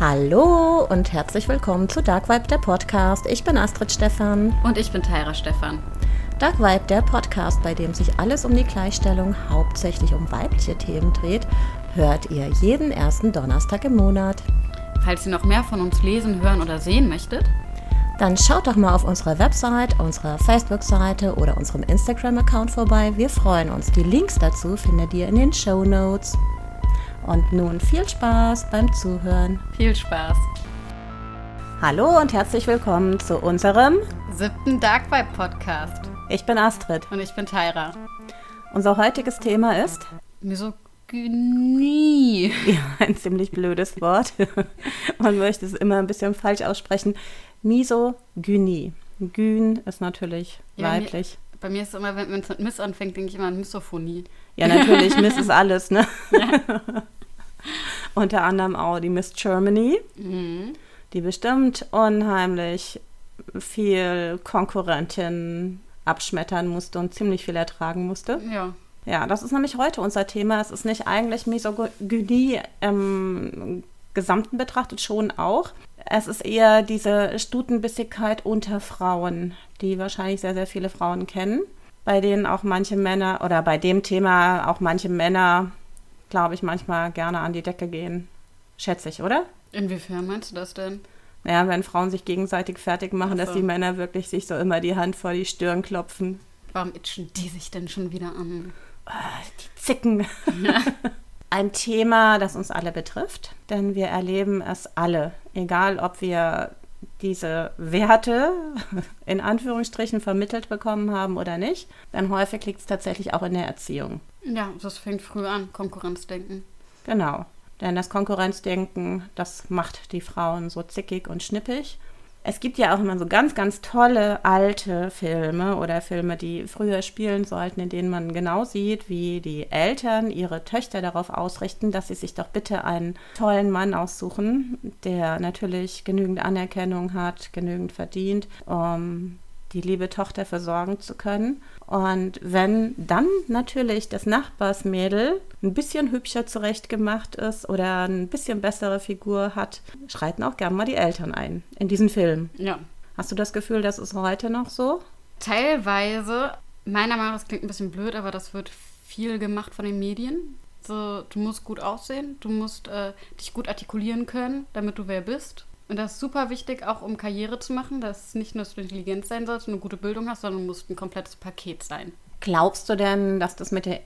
Hallo und herzlich willkommen zu Dark Vibe, der Podcast. Ich bin Astrid Stefan. Und ich bin Tyra Stefan. Dark Vibe, der Podcast, bei dem sich alles um die Gleichstellung, hauptsächlich um weibliche Themen dreht, hört ihr jeden ersten Donnerstag im Monat. Falls ihr noch mehr von uns lesen, hören oder sehen möchtet, dann schaut doch mal auf unserer Website, unserer Facebook-Seite oder unserem Instagram-Account vorbei. Wir freuen uns. Die Links dazu findet ihr in den Show Notes. Und nun viel Spaß beim Zuhören. Viel Spaß. Hallo und herzlich willkommen zu unserem siebten Dark Vibe Podcast. Ich bin Astrid. Und ich bin Tyra. Unser heutiges Thema ist Misogynie. Ja, ein ziemlich blödes Wort. Man möchte es immer ein bisschen falsch aussprechen. Misogynie. Gyn ist natürlich ja, weiblich. Mir, bei mir ist es immer, wenn es mit Miss anfängt, denke ich immer an Misophonie. Ja, natürlich, Miss ist alles, ne? Ja. Unter anderem auch die Miss Germany, mhm. die bestimmt unheimlich viel Konkurrentin abschmettern musste und ziemlich viel ertragen musste. Ja. Ja, das ist nämlich heute unser Thema. Es ist nicht eigentlich Misogynie im Gesamten betrachtet, schon auch. Es ist eher diese Stutenbissigkeit unter Frauen, die wahrscheinlich sehr, sehr viele Frauen kennen, bei denen auch manche Männer oder bei dem Thema auch manche Männer, glaube ich, manchmal gerne an die Decke gehen. Schätze ich, oder? Inwiefern meinst du das denn? Naja, wenn Frauen sich gegenseitig fertig machen, so. dass die Männer wirklich sich so immer die Hand vor die Stirn klopfen. Warum itchen die sich denn schon wieder an? Ah, die Zicken. Ja. ein Thema, das uns alle betrifft, denn wir erleben es alle, egal ob wir diese Werte in Anführungsstrichen vermittelt bekommen haben oder nicht. Denn häufig liegt es tatsächlich auch in der Erziehung. Ja, das fängt früh an, Konkurrenzdenken. Genau. Denn das Konkurrenzdenken, das macht die Frauen so zickig und schnippig es gibt ja auch immer so ganz, ganz tolle alte Filme oder Filme, die früher spielen sollten, in denen man genau sieht, wie die Eltern ihre Töchter darauf ausrichten, dass sie sich doch bitte einen tollen Mann aussuchen, der natürlich genügend Anerkennung hat, genügend verdient, um die liebe Tochter versorgen zu können. Und wenn dann natürlich das Nachbarsmädel ein bisschen hübscher zurechtgemacht ist oder ein bisschen bessere Figur hat, schreiten auch gern mal die Eltern ein in diesen Film. Ja. Hast du das Gefühl, das ist heute noch so? Teilweise. Meiner Meinung nach, das klingt ein bisschen blöd, aber das wird viel gemacht von den Medien. So, du musst gut aussehen, du musst äh, dich gut artikulieren können, damit du wer bist. Und das ist super wichtig, auch um Karriere zu machen, dass nicht nur, dass du intelligent sein sollst und eine gute Bildung hast, sondern du musst ein komplettes Paket sein. Glaubst du denn, dass das mit der,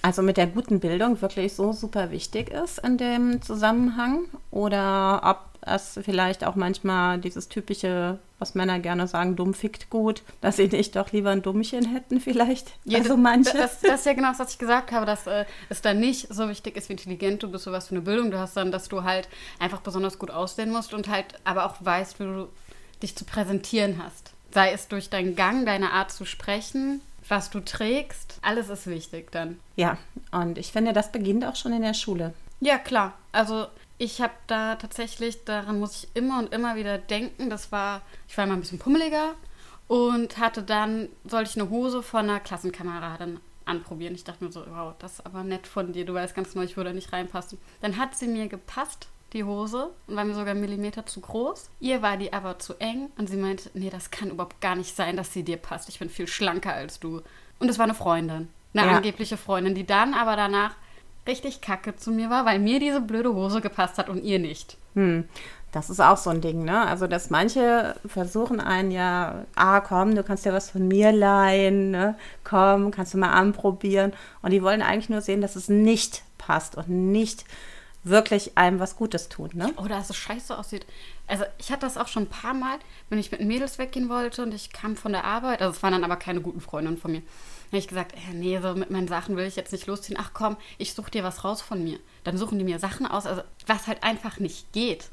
also mit der guten Bildung wirklich so super wichtig ist in dem Zusammenhang? Oder ob es vielleicht auch manchmal dieses typische, was Männer gerne sagen, dumm fickt gut, dass sie nicht doch lieber ein Dummchen hätten vielleicht. Ja, also manche. Das, das, ist ja genau das, was ich gesagt habe, dass äh, es dann nicht so wichtig ist, wie intelligent du bist, so was für eine Bildung du hast, sondern dass du halt einfach besonders gut aussehen musst und halt aber auch weißt, wie du dich zu präsentieren hast. Sei es durch deinen Gang, deine Art zu sprechen, was du trägst, alles ist wichtig dann. Ja, und ich finde, das beginnt auch schon in der Schule. Ja, klar. Also ich habe da tatsächlich, daran muss ich immer und immer wieder denken. Das war, ich war immer ein bisschen pummeliger und hatte dann, sollte ich eine Hose von einer Klassenkameradin anprobieren. Ich dachte mir so, wow, das ist aber nett von dir. Du weißt ganz genau, ich würde da nicht reinpassen. Dann hat sie mir gepasst, die Hose, und war mir sogar einen Millimeter zu groß. Ihr war die aber zu eng und sie meinte, nee, das kann überhaupt gar nicht sein, dass sie dir passt. Ich bin viel schlanker als du. Und es war eine Freundin, eine ja. angebliche Freundin, die dann aber danach richtig kacke zu mir war, weil mir diese blöde Hose gepasst hat und ihr nicht. Hm. Das ist auch so ein Ding, ne? Also, dass manche versuchen einen ja, ah, komm, du kannst ja was von mir leihen, ne? Komm, kannst du mal anprobieren. Und die wollen eigentlich nur sehen, dass es nicht passt und nicht wirklich einem was Gutes tut, ne? Oder dass es scheiße aussieht. Also, ich hatte das auch schon ein paar Mal, wenn ich mit Mädels weggehen wollte und ich kam von der Arbeit, also es waren dann aber keine guten Freundinnen von mir habe ich gesagt, äh, nee, so mit meinen Sachen will ich jetzt nicht losziehen. Ach komm, ich suche dir was raus von mir. Dann suchen die mir Sachen aus, also was halt einfach nicht geht.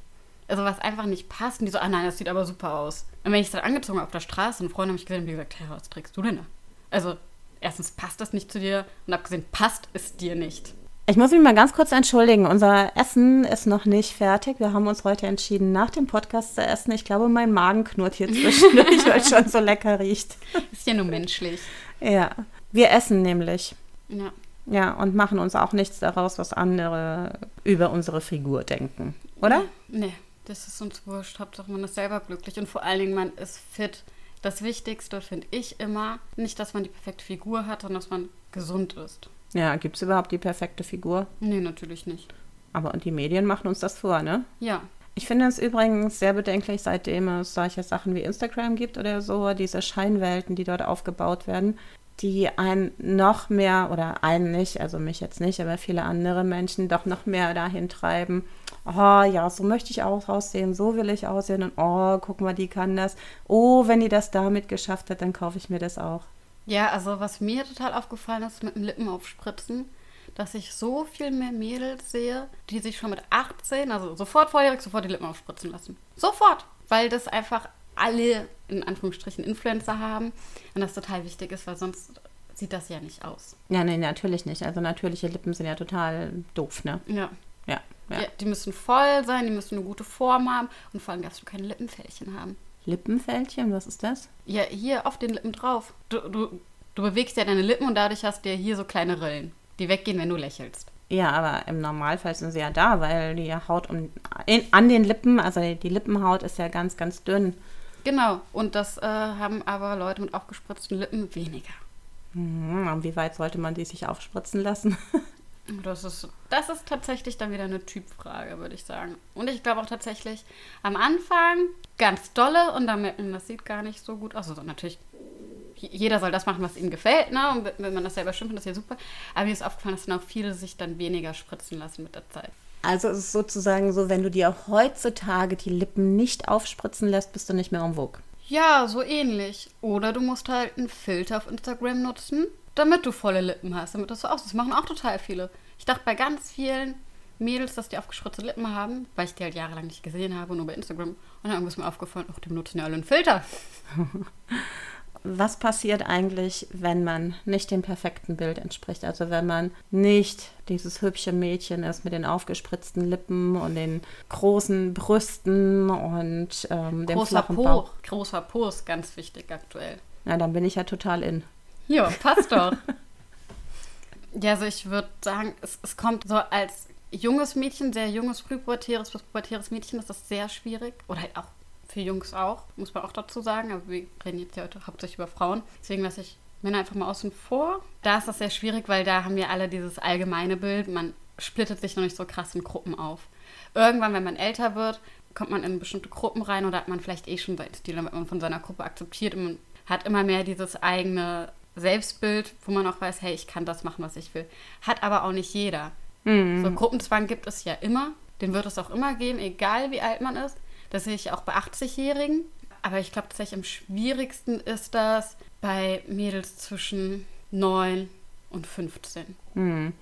Also was einfach nicht passt. Und die so, ah nein, das sieht aber super aus. Und wenn ich es dann angezogen habe auf der Straße und Freunde haben mich gesehen und die gesagt, hey, was trägst du denn da? Also erstens passt das nicht zu dir und abgesehen passt es dir nicht. Ich muss mich mal ganz kurz entschuldigen. Unser Essen ist noch nicht fertig. Wir haben uns heute entschieden, nach dem Podcast zu essen. Ich glaube, mein Magen knurrt hier zwischendurch, weil es schon so lecker riecht. Ist ja nur menschlich. Ja. Wir essen nämlich. Ja. Ja, und machen uns auch nichts daraus, was andere über unsere Figur denken, oder? Nee, das ist uns wurscht. Hauptsache man ist selber glücklich und vor allen Dingen man ist fit. Das Wichtigste finde ich immer, nicht, dass man die perfekte Figur hat, sondern dass man gesund ist. Ja, gibt es überhaupt die perfekte Figur? Nee, natürlich nicht. Aber und die Medien machen uns das vor, ne? Ja. Ich finde es übrigens sehr bedenklich, seitdem es solche Sachen wie Instagram gibt oder so, diese Scheinwelten, die dort aufgebaut werden, die einen noch mehr, oder einen nicht, also mich jetzt nicht, aber viele andere Menschen doch noch mehr dahin treiben. Oh ja, so möchte ich auch aussehen, so will ich aussehen und oh, guck mal, die kann das. Oh, wenn die das damit geschafft hat, dann kaufe ich mir das auch. Ja, also was mir total aufgefallen ist mit dem Lippen aufspritzen, dass ich so viel mehr Mädels sehe, die sich schon mit 18, also sofort vorjährig, sofort die Lippen aufspritzen lassen. Sofort! Weil das einfach alle in Anführungsstrichen Influencer haben und das total wichtig ist, weil sonst sieht das ja nicht aus. Ja, nee, natürlich nicht. Also natürliche Lippen sind ja total doof, ne? Ja. Ja. ja. ja die müssen voll sein, die müssen eine gute Form haben und vor allem darfst du keine Lippenfältchen haben. Lippenfältchen, was ist das? Ja, hier auf den Lippen drauf. Du, du, du bewegst ja deine Lippen und dadurch hast du ja hier so kleine Rillen, die weggehen, wenn du lächelst. Ja, aber im Normalfall sind sie ja da, weil die Haut um, in, an den Lippen, also die Lippenhaut ist ja ganz, ganz dünn. Genau, und das äh, haben aber Leute mit aufgespritzten Lippen weniger. Mhm, wie weit sollte man die sich aufspritzen lassen? Das ist, das ist tatsächlich dann wieder eine Typfrage, würde ich sagen. Und ich glaube auch tatsächlich am Anfang ganz dolle und dann das sieht gar nicht so gut aus. Also natürlich, jeder soll das machen, was ihm gefällt, ne? Und wenn man das selber stimmt, ist ja super. Aber mir ist aufgefallen, dass dann auch viele sich dann weniger spritzen lassen mit der Zeit. Also es ist sozusagen so, wenn du dir heutzutage die Lippen nicht aufspritzen lässt, bist du nicht mehr am Vogue. Ja, so ähnlich. Oder du musst halt einen Filter auf Instagram nutzen, damit du volle Lippen hast, damit das so aussieht. Das machen auch total viele. Ich dachte bei ganz vielen Mädels, dass die aufgespritzte Lippen haben, weil ich die halt jahrelang nicht gesehen habe, nur bei Instagram. Und dann irgendwas mir aufgefallen, ach, die benutzen ja alle einen Filter. was passiert eigentlich, wenn man nicht dem perfekten Bild entspricht? Also wenn man nicht dieses hübsche Mädchen ist mit den aufgespritzten Lippen und den großen Brüsten und ähm, dem Großer flachen Po. Bauch. Großer Po ist ganz wichtig aktuell. Na, dann bin ich ja total in. Ja, passt doch. ja, also ich würde sagen, es, es kommt so als junges Mädchen, sehr junges, frühpubertäres bis pubertäres Mädchen ist das sehr schwierig. Oder halt auch für Jungs auch, muss man auch dazu sagen. Aber wir reden jetzt ja heute hauptsächlich über Frauen. Deswegen lasse ich Männer einfach mal außen vor. Da ist das sehr schwierig, weil da haben wir alle dieses allgemeine Bild. Man splittet sich noch nicht so krass in Gruppen auf. Irgendwann, wenn man älter wird, kommt man in bestimmte Gruppen rein oder hat man vielleicht eh schon seinen Stil, damit man von seiner Gruppe akzeptiert und man hat immer mehr dieses eigene Selbstbild, wo man auch weiß, hey, ich kann das machen, was ich will. Hat aber auch nicht jeder. Mhm. So Gruppenzwang gibt es ja immer. Den wird es auch immer geben, egal wie alt man ist. Das sehe ich auch bei 80-Jährigen. Aber ich glaube tatsächlich am schwierigsten ist das bei Mädels zwischen 9 und 15. Hm.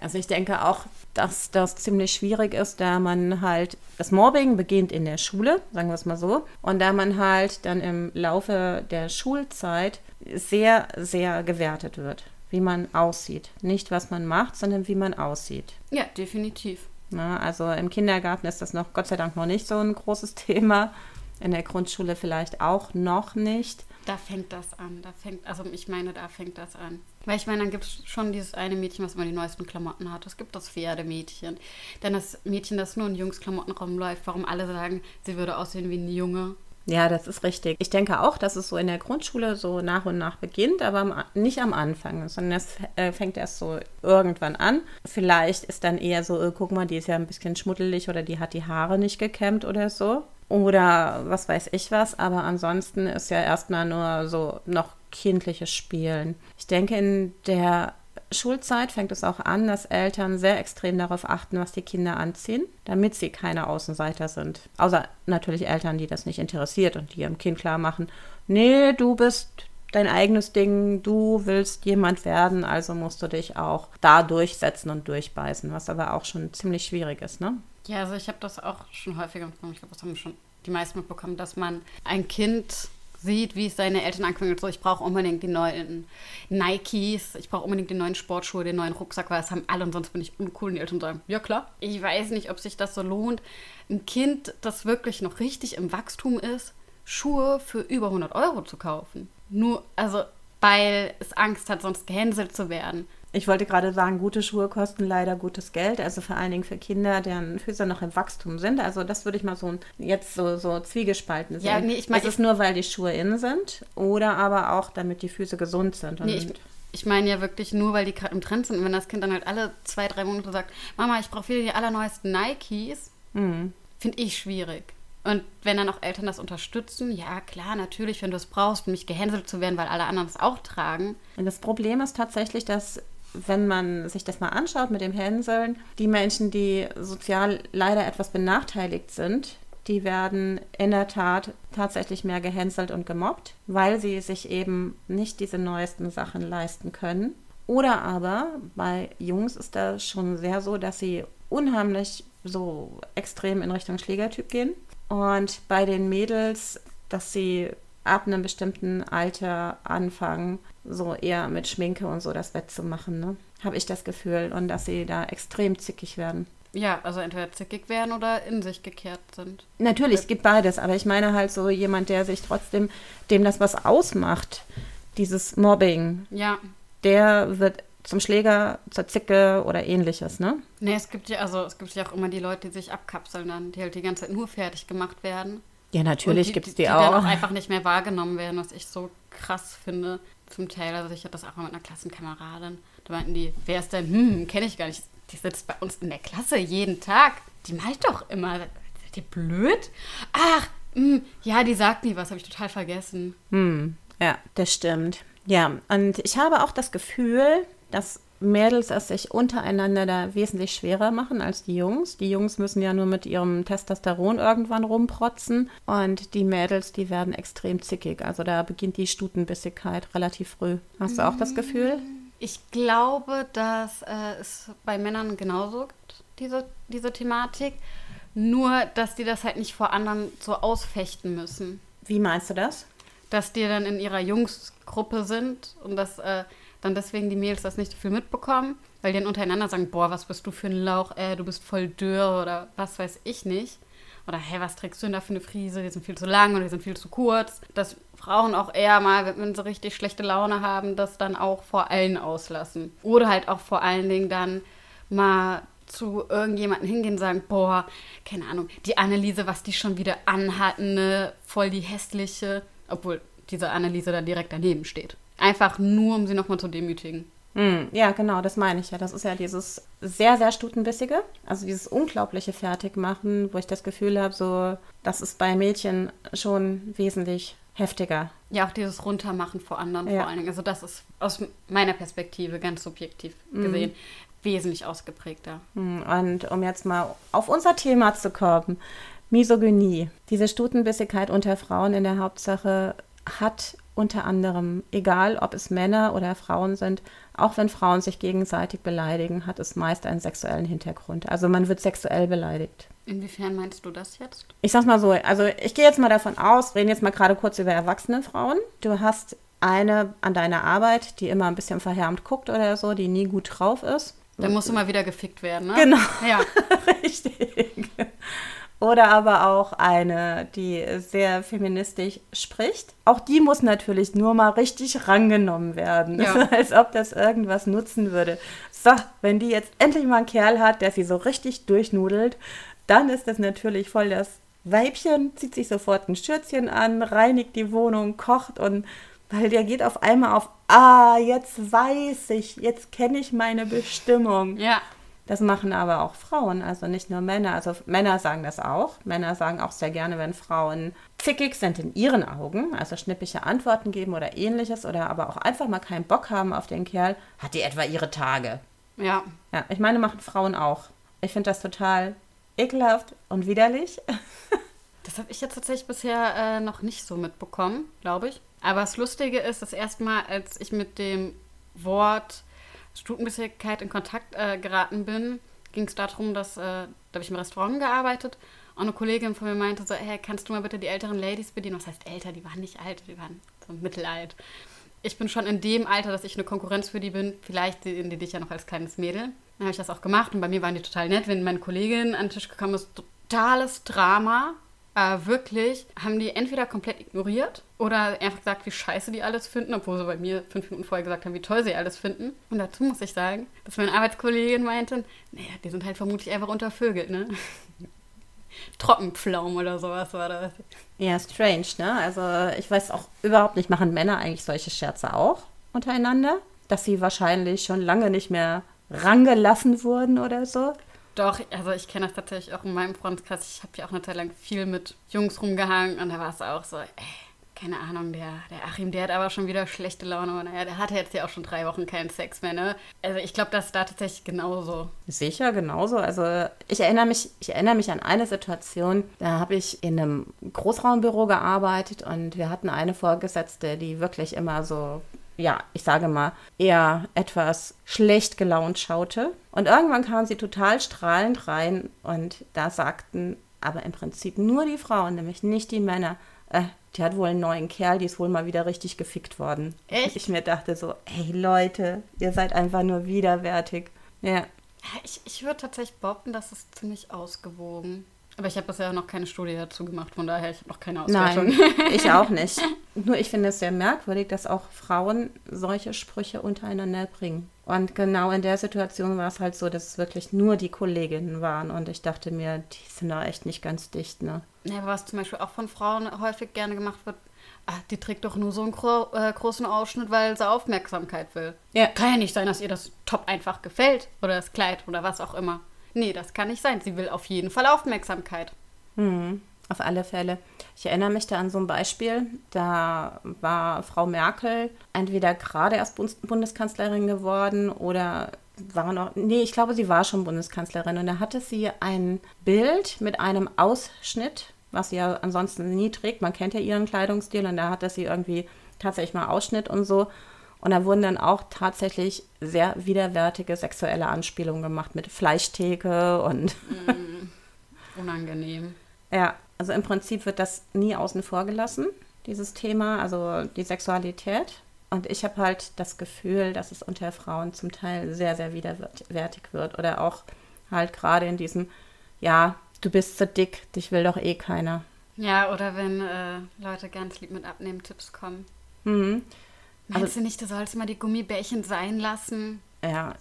Also ich denke auch, dass das ziemlich schwierig ist, da man halt, das Mobbing beginnt in der Schule, sagen wir es mal so, und da man halt dann im Laufe der Schulzeit sehr, sehr gewertet wird, wie man aussieht. Nicht, was man macht, sondern wie man aussieht. Ja, definitiv. Na, also im Kindergarten ist das noch, Gott sei Dank, noch nicht so ein großes Thema. In der Grundschule vielleicht auch noch nicht. Da fängt das an. Da fängt, also ich meine, da fängt das an. Weil ich meine, dann gibt es schon dieses eine Mädchen, was immer die neuesten Klamotten hat. Es gibt das Pferdemädchen. Dann das Mädchen, das nur in Jungsklamotten rumläuft, warum alle sagen, sie würde aussehen wie ein Junge. Ja, das ist richtig. Ich denke auch, dass es so in der Grundschule so nach und nach beginnt, aber nicht am Anfang, sondern es äh, fängt erst so irgendwann an. Vielleicht ist dann eher so, äh, guck mal, die ist ja ein bisschen schmuddelig oder die hat die Haare nicht gekämmt oder so. Oder was weiß ich was, aber ansonsten ist ja erstmal nur so noch kindliches Spielen. Ich denke, in der Schulzeit fängt es auch an, dass Eltern sehr extrem darauf achten, was die Kinder anziehen, damit sie keine Außenseiter sind. Außer natürlich Eltern, die das nicht interessiert und die ihrem Kind klar machen, nee, du bist dein eigenes Ding, du willst jemand werden, also musst du dich auch da durchsetzen und durchbeißen, was aber auch schon ziemlich schwierig ist, ne? Ja, also ich habe das auch schon häufiger mitbekommen, ich glaube, das haben schon die meisten mitbekommen, dass man ein Kind sieht, wie es seine Eltern ankündigt, so ich brauche unbedingt die neuen Nikes, ich brauche unbedingt die neuen Sportschuhe, den neuen Rucksack, weil das haben alle und sonst bin ich uncool. Und die Eltern sagen, ja klar. Ich weiß nicht, ob sich das so lohnt. Ein Kind, das wirklich noch richtig im Wachstum ist, Schuhe für über 100 Euro zu kaufen. Nur, also weil es Angst hat, sonst gehänselt zu werden. Ich wollte gerade sagen, gute Schuhe kosten leider gutes Geld, also vor allen Dingen für Kinder, deren Füße noch im Wachstum sind. Also das würde ich mal so jetzt so, so zwiegespalten sehen. Ja, nee, ich mein, ist es ich- nur, weil die Schuhe innen sind oder aber auch, damit die Füße gesund sind. Nee, ich, ich meine ja wirklich nur, weil die gerade im Trend sind. Und wenn das Kind dann halt alle zwei, drei Monate sagt, Mama, ich brauche wieder die allerneuesten Nikes, Mhm. finde ich schwierig. Und wenn dann auch Eltern das unterstützen, ja klar, natürlich, wenn du es brauchst, um nicht gehänselt zu werden, weil alle anderen es auch tragen. Und das Problem ist tatsächlich, dass wenn man sich das mal anschaut mit dem Hänseln, die Menschen, die sozial leider etwas benachteiligt sind, die werden in der Tat tatsächlich mehr gehänselt und gemobbt, weil sie sich eben nicht diese neuesten Sachen leisten können. Oder aber bei Jungs ist das schon sehr so, dass sie unheimlich so extrem in Richtung Schlägertyp gehen. Und bei den Mädels, dass sie ab einem bestimmten Alter anfangen, so eher mit Schminke und so das wettzumachen, ne? Habe ich das Gefühl. Und dass sie da extrem zickig werden. Ja, also entweder zickig werden oder in sich gekehrt sind. Natürlich, es gibt beides, aber ich meine halt so jemand, der sich trotzdem, dem das was ausmacht, dieses Mobbing, Ja. der wird zum Schläger, zur Zicke oder ähnliches, ne? Nee, es gibt ja, also es gibt ja auch immer die Leute, die sich abkapseln dann, die halt die ganze Zeit nur fertig gemacht werden. Ja, natürlich gibt es die, die auch. dann auch einfach nicht mehr wahrgenommen werden, was ich so krass finde. Zum Teil, also ich hatte das auch mal mit einer Klassenkameradin. Da meinten die, wer ist denn? Hm, kenne ich gar nicht. Die sitzt bei uns in der Klasse jeden Tag. Die malt doch immer. Seid ihr blöd? Ach, hm, ja, die sagt nie was, habe ich total vergessen. Hm, ja, das stimmt. Ja, und ich habe auch das Gefühl, dass Mädels es sich untereinander da wesentlich schwerer machen als die Jungs. Die Jungs müssen ja nur mit ihrem Testosteron irgendwann rumprotzen und die Mädels, die werden extrem zickig. Also da beginnt die Stutenbissigkeit relativ früh. Hast du auch das Gefühl? Ich glaube, dass äh, es bei Männern genauso gibt, diese, diese Thematik. Nur, dass die das halt nicht vor anderen so ausfechten müssen. Wie meinst du das? dass die dann in ihrer Jungsgruppe sind und dass äh, dann deswegen die Mädels das nicht so viel mitbekommen, weil die dann untereinander sagen, boah, was bist du für ein Lauch, äh, du bist voll dürr oder was weiß ich nicht. Oder hey, was trägst du denn da für eine Frise? Die sind viel zu lang oder die sind viel zu kurz. Dass Frauen auch eher mal, wenn sie richtig schlechte Laune haben, das dann auch vor allen auslassen. Oder halt auch vor allen Dingen dann mal zu irgendjemandem hingehen und sagen, boah, keine Ahnung, die Anneliese, was die schon wieder anhat, ne, voll die hässliche, obwohl diese Anneliese da direkt daneben steht. Einfach nur, um sie nochmal zu demütigen. Hm, ja, genau, das meine ich ja. Das ist ja dieses sehr, sehr stutenbissige, also dieses unglaubliche Fertigmachen, wo ich das Gefühl habe, so, das ist bei Mädchen schon wesentlich heftiger. Ja, auch dieses Runtermachen vor anderen Ja. vor allen Dingen. Also das ist aus meiner Perspektive, ganz subjektiv gesehen, wesentlich ausgeprägter. Hm, Und um jetzt mal auf unser Thema zu kommen, Misogynie. Diese Stutenbissigkeit unter Frauen in der Hauptsache hat unter anderem, egal ob es Männer oder Frauen sind, auch wenn Frauen sich gegenseitig beleidigen, hat es meist einen sexuellen Hintergrund. Also man wird sexuell beleidigt. Inwiefern meinst du das jetzt? Ich sag's mal so, also ich gehe jetzt mal davon aus, reden jetzt mal gerade kurz über erwachsene Frauen. Du hast eine an deiner Arbeit, die immer ein bisschen verhärmt guckt oder so, die nie gut drauf ist. Da musst du mal wieder gefickt werden, ne? Genau. Ja. Richtig. Oder aber auch eine, die sehr feministisch spricht. Auch die muss natürlich nur mal richtig rangenommen werden. Ja. Als ob das irgendwas nutzen würde. So, wenn die jetzt endlich mal einen Kerl hat, der sie so richtig durchnudelt, dann ist das natürlich voll das Weibchen, zieht sich sofort ein Schürzchen an, reinigt die Wohnung, kocht und weil der geht auf einmal auf, ah, jetzt weiß ich, jetzt kenne ich meine Bestimmung. Ja. Das machen aber auch Frauen, also nicht nur Männer. Also Männer sagen das auch. Männer sagen auch sehr gerne, wenn Frauen zickig sind in ihren Augen, also schnippige Antworten geben oder ähnliches oder aber auch einfach mal keinen Bock haben auf den Kerl, hat die etwa ihre Tage. Ja. Ja, ich meine, machen Frauen auch. Ich finde das total ekelhaft und widerlich. Das habe ich jetzt tatsächlich bisher äh, noch nicht so mitbekommen, glaube ich. Aber das Lustige ist, dass erstmal, als ich mit dem Wort Stutenbissigkeit in Kontakt äh, geraten bin, ging es darum, dass, äh, da habe ich im Restaurant gearbeitet und eine Kollegin von mir meinte so, hey, kannst du mal bitte die älteren Ladies bedienen? Was heißt älter? Die waren nicht alt, die waren so mittelalt. Ich bin schon in dem Alter, dass ich eine Konkurrenz für die bin. Vielleicht sehen die dich ja noch als kleines Mädel. Dann habe ich das auch gemacht und bei mir waren die total nett. Wenn meine Kollegin an den Tisch gekommen ist, totales Drama. Aber wirklich haben die entweder komplett ignoriert oder einfach gesagt, wie scheiße die alles finden, obwohl sie bei mir fünf Minuten vorher gesagt haben, wie toll sie alles finden. Und dazu muss ich sagen, dass meine Arbeitskollegin meinte, naja, die sind halt vermutlich einfach untervögelt, ne? Trockenpflaumen oder sowas war das. Ja, strange, ne? Also ich weiß auch überhaupt nicht, machen Männer eigentlich solche Scherze auch untereinander? Dass sie wahrscheinlich schon lange nicht mehr rangelassen wurden oder so? Doch, also ich kenne das tatsächlich auch in meinem Freundeskreis. Ich habe ja auch eine Zeit lang viel mit Jungs rumgehangen und da war es auch so, ey, keine Ahnung, der, der Achim, der hat aber schon wieder schlechte Laune. Aber naja, der hatte jetzt ja auch schon drei Wochen keinen Sex mehr, ne? Also ich glaube, das ist da tatsächlich genauso. Sicher, genauso. Also ich erinnere mich, ich erinnere mich an eine Situation, da habe ich in einem Großraumbüro gearbeitet und wir hatten eine Vorgesetzte, die wirklich immer so ja, ich sage mal, eher etwas schlecht gelaunt schaute. Und irgendwann kam sie total strahlend rein und da sagten aber im Prinzip nur die Frauen, nämlich nicht die Männer, äh, die hat wohl einen neuen Kerl, die ist wohl mal wieder richtig gefickt worden. Echt? Ich mir dachte so, hey Leute, ihr seid einfach nur widerwärtig. Ja. Ich, ich würde tatsächlich behaupten, das ist ziemlich ausgewogen. Aber ich habe bisher noch keine Studie dazu gemacht, von daher ich habe noch keine Auswertung. Nein, ich auch nicht. Nur ich finde es sehr merkwürdig, dass auch Frauen solche Sprüche untereinander bringen. Und genau in der Situation war es halt so, dass es wirklich nur die Kolleginnen waren. Und ich dachte mir, die sind da echt nicht ganz dicht, ne? Ja, aber was zum Beispiel auch von Frauen häufig gerne gemacht wird, ah, die trägt doch nur so einen gro äh, großen Ausschnitt, weil sie Aufmerksamkeit will. Ja. Kann ja nicht sein, dass ihr das Top einfach gefällt oder das Kleid oder was auch immer. Nee, das kann nicht sein. Sie will auf jeden Fall Aufmerksamkeit. Mhm, auf alle Fälle. Ich erinnere mich da an so ein Beispiel. Da war Frau Merkel entweder gerade erst Bundeskanzlerin geworden oder war noch. Nee, ich glaube, sie war schon Bundeskanzlerin. Und da hatte sie ein Bild mit einem Ausschnitt, was sie ja ansonsten nie trägt. Man kennt ja ihren Kleidungsstil und da hatte sie irgendwie tatsächlich mal Ausschnitt und so. Und da wurden dann auch tatsächlich sehr widerwärtige sexuelle Anspielungen gemacht mit Fleischtheke und. Mm, unangenehm. ja, also im Prinzip wird das nie außen vor gelassen, dieses Thema, also die Sexualität. Und ich habe halt das Gefühl, dass es unter Frauen zum Teil sehr, sehr widerwärtig wird. Oder auch halt gerade in diesem, ja, du bist zu dick, dich will doch eh keiner. Ja, oder wenn äh, Leute ganz lieb mit Abnehmtipps kommen. Mhm. Meinst also, du nicht, du sollst mal die Gummibärchen sein lassen? Ja. ja.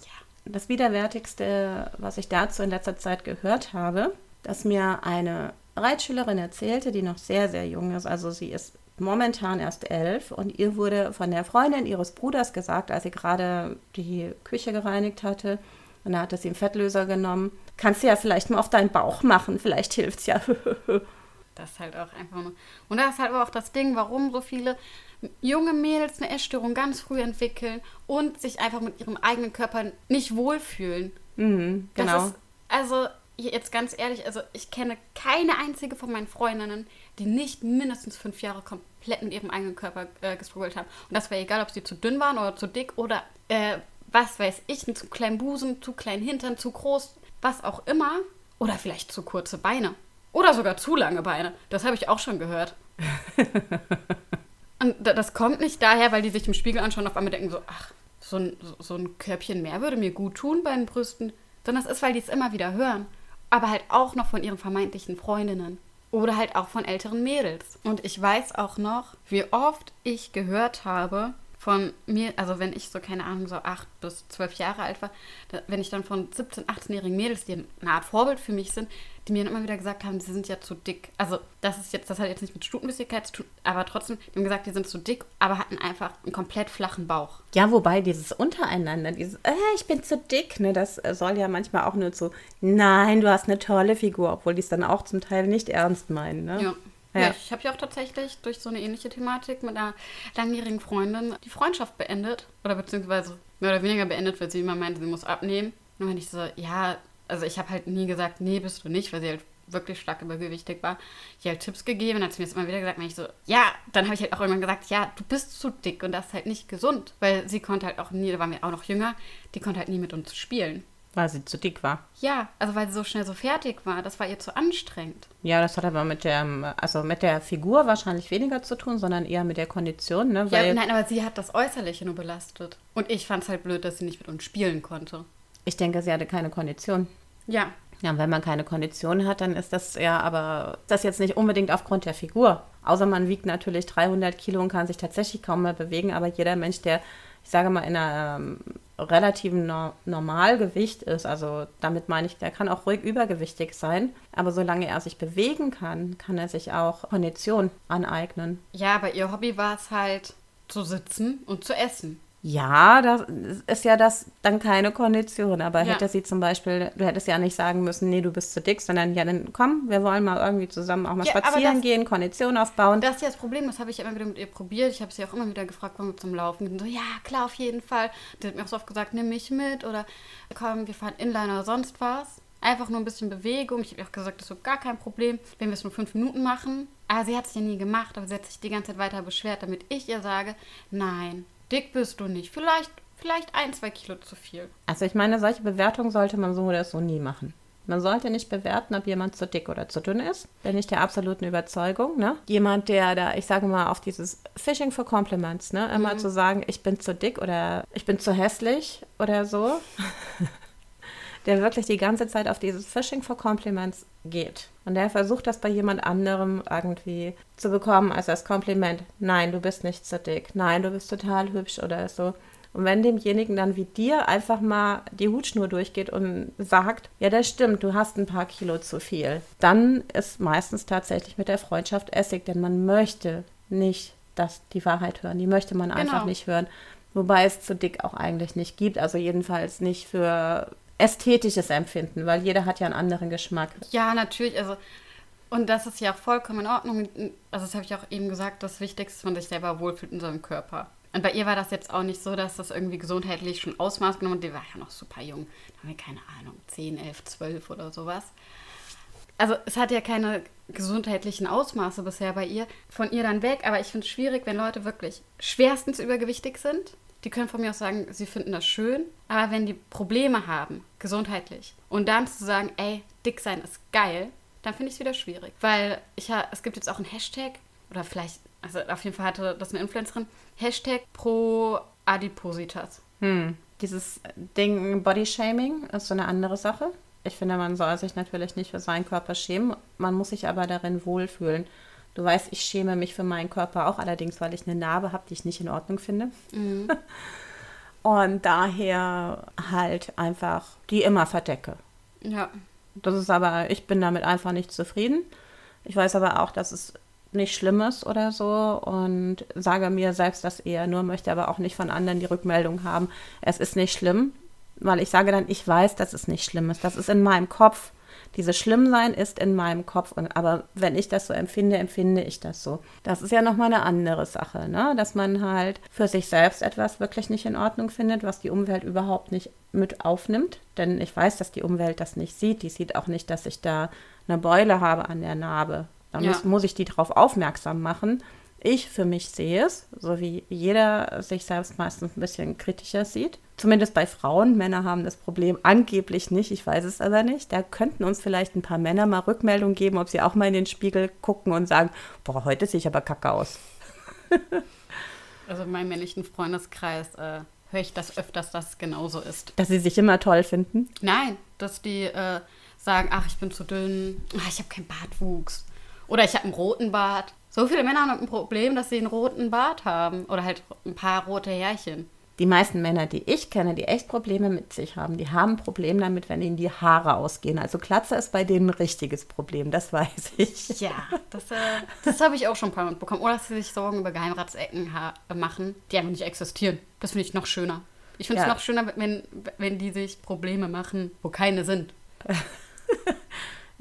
Das Widerwärtigste, was ich dazu in letzter Zeit gehört habe, dass mir eine Reitschülerin erzählte, die noch sehr, sehr jung ist, also sie ist momentan erst elf und ihr wurde von der Freundin ihres Bruders gesagt, als sie gerade die Küche gereinigt hatte, und da hatte sie einen Fettlöser genommen, kannst du ja vielleicht mal auf deinen Bauch machen, vielleicht hilft es ja. das ist halt auch einfach nur. Und da ist halt auch das Ding, warum so viele junge Mädels eine Essstörung ganz früh entwickeln und sich einfach mit ihrem eigenen Körper nicht wohlfühlen. Mhm, genau. Ist, also jetzt ganz ehrlich, also ich kenne keine einzige von meinen Freundinnen, die nicht mindestens fünf Jahre komplett mit ihrem eigenen Körper äh, gestruggelt haben. Und das wäre egal, ob sie zu dünn waren oder zu dick oder äh, was weiß ich, einen zu kleinen Busen, zu kleinen Hintern, zu groß, was auch immer. Oder vielleicht zu kurze Beine. Oder sogar zu lange Beine. Das habe ich auch schon gehört. Und das kommt nicht daher, weil die sich im Spiegel anschauen und auf einmal denken so, ach, so ein, so ein Körbchen mehr würde mir gut tun bei den Brüsten. Sondern es ist, weil die es immer wieder hören. Aber halt auch noch von ihren vermeintlichen Freundinnen. Oder halt auch von älteren Mädels. Und ich weiß auch noch, wie oft ich gehört habe, von mir, also wenn ich so, keine Ahnung, so acht bis zwölf Jahre alt war, da, wenn ich dann von 17-, 18-jährigen Mädels, die eine Art Vorbild für mich sind, die mir dann immer wieder gesagt haben, sie sind ja zu dick. Also das ist jetzt, das hat jetzt nicht mit Stutenbissigkeit zu tun, aber trotzdem, die haben gesagt, die sind zu dick, aber hatten einfach einen komplett flachen Bauch. Ja, wobei dieses untereinander, dieses, äh, ich bin zu dick, ne, das soll ja manchmal auch nur so, nein, du hast eine tolle Figur, obwohl die es dann auch zum Teil nicht ernst meinen, ne? Ja. Ja. ja ich habe ja auch tatsächlich durch so eine ähnliche Thematik mit einer langjährigen Freundin die Freundschaft beendet. Oder beziehungsweise mehr oder weniger beendet, weil sie immer meinte, sie muss abnehmen. Und wenn ich so, ja, also ich habe halt nie gesagt, nee, bist du nicht, weil sie halt wirklich stark übergewichtig war. Ich halt Tipps gegeben, dann hat sie mir das immer wieder gesagt, wenn ich so, ja, dann habe ich halt auch irgendwann gesagt, ja, du bist zu dick und das ist halt nicht gesund, weil sie konnte halt auch nie, da waren wir auch noch jünger, die konnte halt nie mit uns spielen. Weil sie zu dick war. Ja, also weil sie so schnell so fertig war. Das war ihr zu anstrengend. Ja, das hat aber mit der, also mit der Figur wahrscheinlich weniger zu tun, sondern eher mit der Kondition, ne? Weil ja, nein, aber sie hat das Äußerliche nur belastet. Und ich fand es halt blöd, dass sie nicht mit uns spielen konnte. Ich denke, sie hatte keine Kondition. Ja. Ja, wenn man keine Kondition hat, dann ist das ja aber das jetzt nicht unbedingt aufgrund der Figur. Außer man wiegt natürlich 300 Kilo und kann sich tatsächlich kaum mehr bewegen. Aber jeder Mensch, der, ich sage mal, in einem ähm, relativen no Normalgewicht ist, also damit meine ich, der kann auch ruhig übergewichtig sein. Aber solange er sich bewegen kann, kann er sich auch Kondition aneignen. Ja, aber ihr Hobby war es halt zu sitzen und zu essen. Ja, das ist ja das dann keine Kondition. Aber Ja. hätte sie zum Beispiel, du hättest ja nicht sagen müssen, nee, du bist zu dick, sondern ja, dann komm, wir wollen mal irgendwie zusammen auch mal Ja, spazieren das- gehen, Kondition aufbauen. Das ist ja das Problem, das habe ich immer wieder mit ihr probiert. Ich habe sie auch immer wieder gefragt, kommen wir zum Laufen? Und so, ja, klar, auf jeden Fall. Die hat mir auch so oft gesagt, nimm mich mit oder komm, wir fahren Inline oder sonst was. Einfach nur ein bisschen Bewegung. Ich habe ihr auch gesagt, das ist gar kein Problem, wenn wir es nur fünf Minuten machen. Aber sie hat es ja nie gemacht, aber sie hat sich die ganze Zeit weiter beschwert, damit ich ihr sage, nein, dick bist du nicht. Vielleicht, vielleicht ein, zwei Kilo zu viel. Also ich meine, solche Bewertungen sollte man so oder so nie machen. Man sollte nicht bewerten, ob jemand zu dick oder zu dünn ist. Bin ich der absoluten Überzeugung. Ne? Jemand, der da, ich sage mal, auf dieses Fishing for Compliments, ne? immer zu sagen, ich bin zu dick oder ich bin zu hässlich oder so, der wirklich die ganze Zeit auf dieses Fishing for Compliments geht. Und der versucht das bei jemand anderem irgendwie zu bekommen als das Kompliment. Nein, du bist nicht zu dick. Nein, du bist total hübsch oder so. Und wenn demjenigen dann wie dir einfach mal die Hutschnur durchgeht und sagt, ja, das stimmt, du hast ein paar Kilo zu viel, dann ist meistens tatsächlich mit der Freundschaft Essig, denn man möchte nicht das, die Wahrheit hören. Die möchte man einfach Genau. nicht hören. Wobei es zu dick auch eigentlich nicht gibt. Also jedenfalls nicht für ästhetisches Empfinden, weil jeder hat ja einen anderen Geschmack. Ja, natürlich. Also, und das ist ja auch vollkommen in Ordnung. Also, das habe ich auch eben gesagt, das Wichtigste ist, dass man sich selber wohlfühlt in seinem Körper. Und bei ihr war das jetzt auch nicht so, dass das irgendwie gesundheitlich schon Ausmaß genommen hat. Die war ja noch super jung. Da haben wir keine Ahnung, 10, 11, 12 oder sowas. Also, es hat ja keine gesundheitlichen Ausmaße bisher bei ihr. Von ihr dann weg. Aber ich finde es schwierig, wenn Leute wirklich schwerstens übergewichtig sind. Die können von mir aus sagen, sie finden das schön. Aber wenn die Probleme haben, gesundheitlich, und dann zu sagen, ey, dick sein ist geil, dann finde ich es wieder schwierig. Weil ich es gibt jetzt auch einen Hashtag, oder vielleicht, also auf jeden Fall hatte das eine Influencerin, Hashtag pro Adipositas. Hm. Dieses Ding Bodyshaming ist so eine andere Sache. Ich finde, man soll sich natürlich nicht für seinen Körper schämen. Man muss sich aber darin wohlfühlen. Du weißt, ich schäme mich für meinen Körper auch, allerdings, weil ich eine Narbe habe, die ich nicht in Ordnung finde. Und daher halt einfach die immer verdecke. Ja. Das ist aber, ich bin damit einfach nicht zufrieden. Ich weiß aber auch, dass es nicht schlimm ist oder so und sage mir selbst das eher nur, möchte aber auch nicht von anderen die Rückmeldung haben, es ist nicht schlimm, weil ich sage dann, ich weiß, dass es nicht schlimm ist. Das ist in meinem Kopf. Dieses Schlimmsein ist in meinem Kopf. Und, aber wenn ich das so empfinde, empfinde ich das so. Das ist ja nochmal eine andere Sache, ne? dass man halt für sich selbst etwas wirklich nicht in Ordnung findet, was die Umwelt überhaupt nicht mit aufnimmt. Denn ich weiß, dass die Umwelt das nicht sieht. Die sieht auch nicht, dass ich da eine Beule habe an der Narbe. Da Ja. muss, muss ich die darauf aufmerksam machen. Ich für mich sehe es, so wie jeder sich selbst meistens ein bisschen kritischer sieht. Zumindest bei Frauen. Männer haben das Problem angeblich nicht, ich weiß es aber nicht. Da könnten uns vielleicht ein paar Männer mal Rückmeldung geben, ob sie auch mal in den Spiegel gucken und sagen, boah, heute sehe ich aber kacke aus. Also in meinem männlichen Freundeskreis äh, höre ich das öfters, dass es genauso ist. Dass sie sich immer toll finden. Nein, dass die äh, sagen, ach, ich bin zu dünn, ach, ich habe keinen Bartwuchs. Oder ich habe einen roten Bart. So viele Männer haben ein Problem, dass sie einen roten Bart haben. Oder halt ein paar rote Härchen. Die meisten Männer, die ich kenne, die echt Probleme mit sich haben, die haben ein Problem damit, wenn ihnen die Haare ausgehen. Also Glatze ist bei denen ein richtiges Problem, das weiß ich. Ja, das, äh, das habe ich auch schon ein paar Mal mitbekommen. Oder dass sie sich Sorgen über Geheimratsecken ha machen, die einfach nicht existieren. Das finde ich noch schöner. Ich finde es Ja. noch schöner, wenn, wenn die sich Probleme machen, wo keine sind.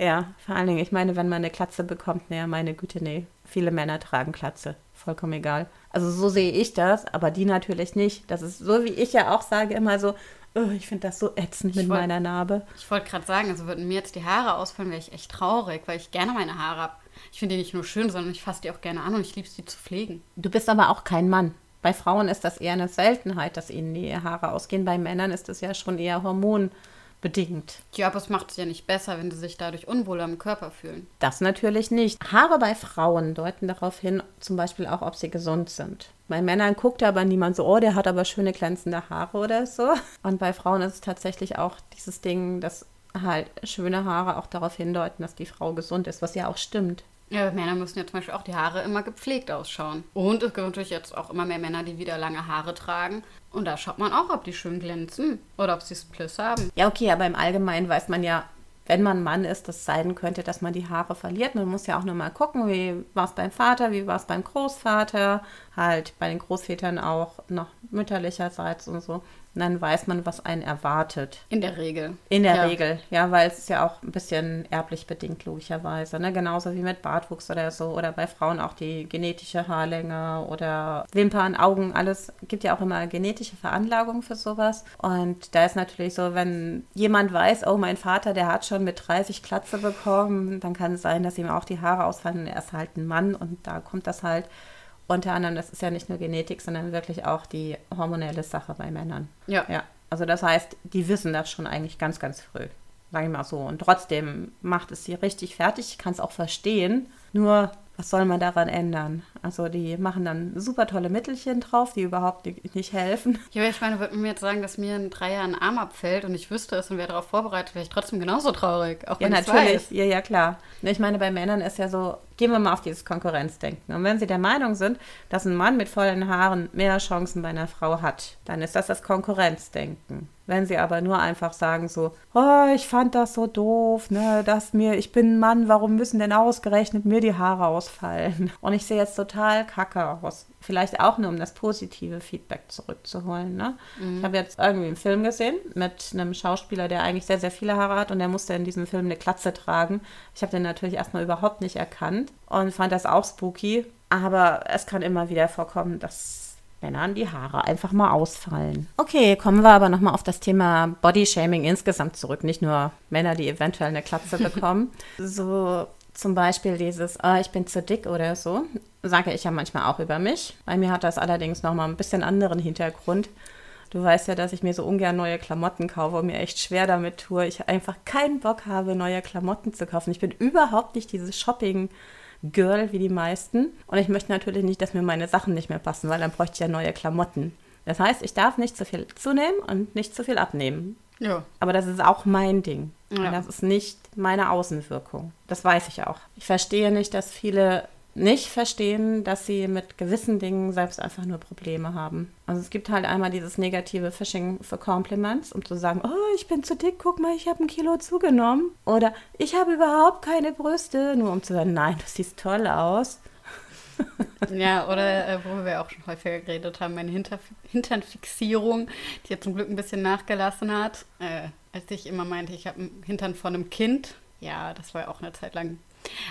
Ja, vor allen Dingen, ich meine, wenn man eine Glatze bekommt, naja, meine Güte, nee. Viele Männer tragen Glatze. Vollkommen egal. Also so sehe ich das, aber die natürlich nicht. Das ist so, wie ich ja auch sage, immer so, oh, ich finde das so ätzend mit wollt- meiner Narbe. Ich wollte gerade sagen, also würden mir jetzt die Haare ausfallen, wäre ich echt traurig, weil ich gerne meine Haare habe. Ich finde die nicht nur schön, sondern ich fasse die auch gerne an und ich liebe es, die zu pflegen. Du bist aber auch kein Mann. Bei Frauen ist das eher eine Seltenheit, dass ihnen die Haare ausgehen. Bei Männern ist es ja schon eher hormonbedingt. Ja, aber es macht es ja nicht besser, wenn sie sich dadurch unwohl am Körper fühlen. Das natürlich nicht. Haare bei Frauen deuten darauf hin, zum Beispiel auch, ob sie gesund sind. Bei Männern guckt aber niemand so, oh, der hat aber schöne glänzende Haare oder so. Und bei Frauen ist es tatsächlich auch dieses Ding, dass halt schöne Haare auch darauf hindeuten, dass die Frau gesund ist, was ja auch stimmt. Ja, Männer müssen ja zum Beispiel auch die Haare immer gepflegt ausschauen. Und es gibt natürlich jetzt auch immer mehr Männer, die wieder lange Haare tragen. Und da schaut man auch, ob die schön glänzen oder ob sie Spliss haben. Ja, okay, aber im Allgemeinen weiß man ja, wenn man Mann ist, das sein könnte, dass man die Haare verliert. Man muss ja auch nur mal gucken, wie war es beim Vater, wie war es beim Großvater, halt bei den Großvätern auch noch mütterlicherseits und so. Dann weiß man, was einen erwartet. In der Regel. In der Ja. Regel, ja, weil es ist ja auch ein bisschen erblich bedingt, logischerweise. Ne? Genauso wie mit Bartwuchs oder so. Oder bei Frauen auch die genetische Haarlänge oder Wimpern, Augen, alles. Gibt ja auch immer genetische Veranlagung für sowas. Und da ist natürlich so, wenn jemand weiß, oh, mein Vater, der hat schon mit 30 Klatze bekommen, dann kann es sein, dass ihm auch die Haare ausfallen. Er ist halt ein Mann und da kommt das halt unter anderem, das ist ja nicht nur Genetik, sondern wirklich auch die hormonelle Sache bei Männern. Ja. Ja, also das heißt, die wissen das schon eigentlich ganz, ganz früh. Sag ich mal so. Und trotzdem macht es sie richtig fertig. Ich kann es auch verstehen. Nur, was soll man daran ändern? Also die machen dann super tolle Mittelchen drauf, die überhaupt nicht, helfen. Ja, ich meine, würde mir jetzt sagen, dass mir in drei Jahren ein Arm abfällt und ich wüsste es und wäre darauf vorbereitet, wäre ich trotzdem genauso traurig. Auch Ja, wenn ich's natürlich. weiß. Ja, ja, klar. Ich meine, bei Männern ist ja so, gehen wir mal auf dieses Konkurrenzdenken. Und wenn sie der Meinung sind, dass ein Mann mit vollen Haaren mehr Chancen bei einer Frau hat, dann ist das das Konkurrenzdenken. Wenn sie aber nur einfach sagen so, oh, ich fand das so doof, ne, dass mir, ich bin ein Mann, warum müssen denn ausgerechnet mir die Haare ausfallen? Und ich sehe jetzt total kacke aus. Vielleicht auch nur, um das positive Feedback zurückzuholen. Ne? Ich habe jetzt irgendwie einen Film gesehen mit einem Schauspieler, der eigentlich sehr, sehr viele Haare hat und der musste in diesem Film eine Klatze tragen. Ich habe den natürlich erstmal überhaupt nicht erkannt und fand das auch spooky. Aber es kann immer wieder vorkommen, dass Männern die Haare einfach mal ausfallen. Okay, kommen wir aber nochmal auf das Thema Bodyshaming insgesamt zurück. Nicht nur Männer, die eventuell eine Klatze bekommen. so zum Beispiel dieses, ah, ich bin zu dick oder so, sage ich ja manchmal auch über mich. Bei mir hat das allerdings nochmal ein bisschen anderen Hintergrund. Du weißt ja, dass ich mir so ungern neue Klamotten kaufe und mir echt schwer damit tue. Ich einfach keinen Bock habe, neue Klamotten zu kaufen. Ich bin überhaupt nicht dieses Shopping-Girl wie die meisten. Und ich möchte natürlich nicht, dass mir meine Sachen nicht mehr passen, weil dann bräuchte ich ja neue Klamotten. Das heißt, ich darf nicht zu viel zunehmen und nicht zu viel abnehmen. Ja. Aber das ist auch mein Ding. Ja. Das ist nicht meine Außenwirkung. Das weiß ich auch. Ich verstehe nicht, dass viele nicht verstehen, dass sie mit gewissen Dingen selbst einfach nur Probleme haben. Also es gibt halt einmal dieses negative Phishing für Compliments, um zu sagen, oh, ich bin zu dick, guck mal, ich habe ein Kilo zugenommen. Oder ich habe überhaupt keine Brüste, nur um zu sagen, nein, du siehst toll aus. Ja, oder äh, worüber wir auch schon häufiger geredet haben, meine Hinter Hinternfixierung, die jetzt zum Glück ein bisschen nachgelassen hat. Äh, als ich immer meinte, ich habe einen Hintern von einem Kind. Ja, das war ja auch eine Zeit lang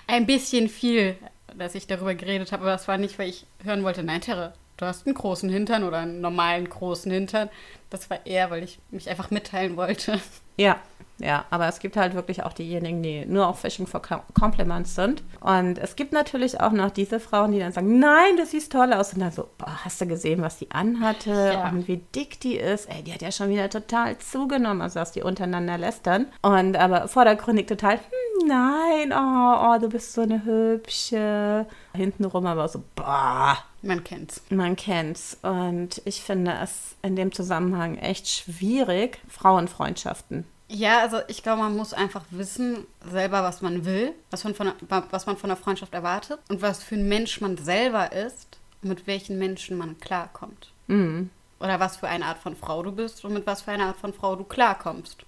ein bisschen viel, dass ich darüber geredet habe. Aber das war nicht, weil ich hören wollte, nein, Terre, du hast einen großen Hintern oder einen normalen großen Hintern. Das war eher, weil ich mich einfach mitteilen wollte. Ja, ja, aber es gibt halt wirklich auch diejenigen, die nur auf Fishing for Com- Compliments sind. Und es gibt natürlich auch noch diese Frauen, die dann sagen, nein, du siehst toll aus. Und dann so, boah, hast du gesehen, was die anhatte Ja. und wie dick die ist? Ey, die hat ja schon wieder total zugenommen, also dass die untereinander lästern. Und aber vordergründig total, hm, nein, oh, oh, du bist so eine hübsche. Hintenrum aber so, boah, Man kennt's. man kennt's. Und ich finde es in dem Zusammenhang echt schwierig, Frauenfreundschaften. Ja, also ich glaube, man muss einfach wissen selber, was man will, was man, von einer, was man von einer Freundschaft erwartet und was für ein Mensch man selber ist und mit welchen Menschen man klarkommt. Mhm. Oder was für eine Art von Frau du bist und mit was für einer Art von Frau du klarkommst.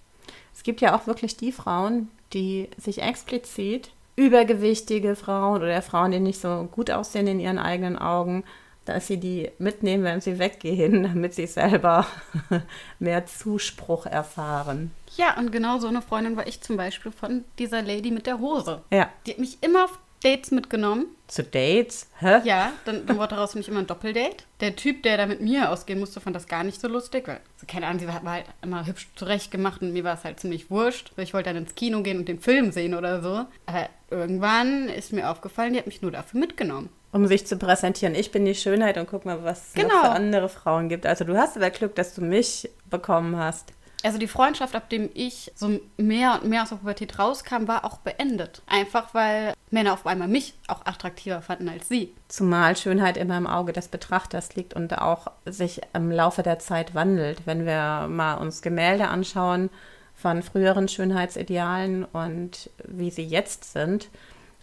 Es gibt ja auch wirklich die Frauen, die sich explizit übergewichtige Frauen oder Frauen, die nicht so gut aussehen in ihren eigenen Augen, dass sie die mitnehmen, wenn sie weggehen, damit sie selber mehr Zuspruch erfahren. Ja, und genau so eine Freundin war ich zum Beispiel von dieser Lady mit der Hose. Ja. Die hat mich immer auf Dates mitgenommen. Zu Dates? Hä? Ja, dann, dann wurde daraus für mich immer ein Doppeldate. Der Typ, der da mit mir ausgehen musste, fand das gar nicht so lustig, weil, also keine Ahnung, sie war, war halt immer hübsch zurechtgemacht und mir war es halt ziemlich wurscht. Ich wollte dann ins Kino gehen und den Film sehen oder so. Aber irgendwann ist mir aufgefallen, die hat mich nur dafür mitgenommen. Um sich zu präsentieren. Ich bin die Schönheit und guck mal, was es Genau. für andere Frauen gibt. Also du hast aber Glück, dass du mich bekommen hast. Also die Freundschaft, ab dem ich so mehr und mehr aus der Pubertät rauskam, war auch beendet. Einfach weil Männer auf einmal mich auch attraktiver fanden als sie. Zumal Schönheit immer im Auge des Betrachters liegt und auch sich im Laufe der Zeit wandelt. Wenn wir mal uns Gemälde anschauen von früheren Schönheitsidealen und wie sie jetzt sind.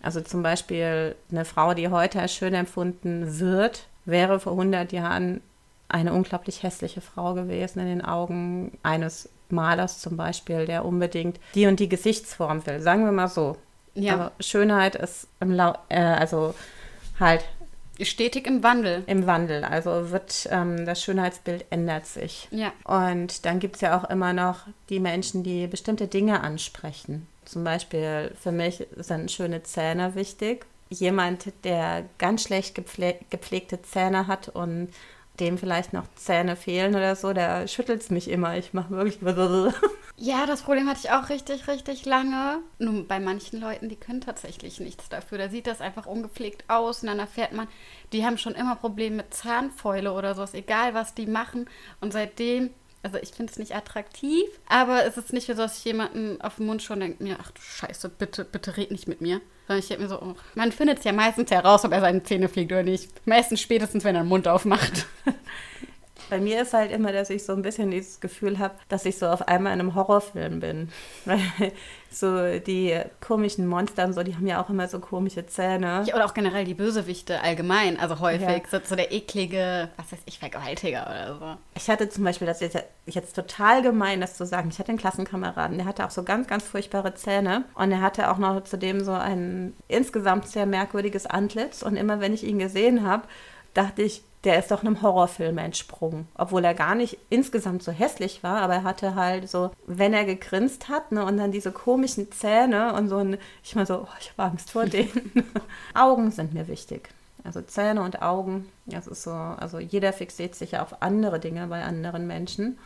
Also zum Beispiel eine Frau, die heute als schön empfunden wird, wäre vor 100 Jahren eine unglaublich hässliche Frau gewesen in den Augen eines Malers zum Beispiel, der unbedingt die und die Gesichtsform will. Sagen wir mal so. Ja. Aber Schönheit ist im Lau äh, also halt stetig im Wandel. Im Wandel. Also wird ähm, das Schönheitsbild ändert sich. Ja. Und dann gibt es ja auch immer noch die Menschen, die bestimmte Dinge ansprechen. Zum Beispiel für mich sind schöne Zähne wichtig. Jemand, der ganz schlecht gepfle gepflegte Zähne hat und dem vielleicht noch Zähne fehlen oder so, der schüttelt es mich immer. Ich mache wirklich. Ja, das Problem hatte ich auch richtig, richtig lange. Nur bei manchen Leuten, die können tatsächlich nichts dafür. Da sieht das einfach ungepflegt aus und dann erfährt man, die haben schon immer Probleme mit Zahnfäule oder sowas, egal was die machen. Und seitdem also ich finde es nicht attraktiv, aber es ist nicht so, dass ich jemanden auf den Mund schon denke, mir, ach du Scheiße, bitte, bitte red nicht mit mir. Sondern ich denke mir so, oh, man findet es ja meistens heraus, ob er seine Zähne fliegt oder nicht. Meistens spätestens, wenn er den Mund aufmacht. Bei mir ist halt immer, dass ich so ein bisschen dieses Gefühl habe, dass ich so auf einmal in einem Horrorfilm bin. Weil so die komischen Monster und so, die haben ja auch immer so komische Zähne. Ja, oder auch generell die Bösewichte allgemein. Also häufig ja. so, so, der eklige, was weiß ich, Vergewaltiger oder so. Ich hatte zum Beispiel, das ist jetzt total gemein, das zu sagen. Ich hatte einen Klassenkameraden, der hatte auch so ganz, ganz furchtbare Zähne. Und er hatte auch noch zudem so ein insgesamt sehr merkwürdiges Antlitz. Und immer wenn ich ihn gesehen habe, dachte ich, der ist doch einem Horrorfilm entsprungen. Obwohl er gar nicht insgesamt so hässlich war, aber er hatte halt so, wenn er gegrinst hat, ne, und dann diese komischen Zähne und so ein, ich mal so, oh, ich habe Angst vor denen. Augen sind mir wichtig. Also Zähne und Augen, das ist so, also jeder fixiert sich ja auf andere Dinge bei anderen Menschen.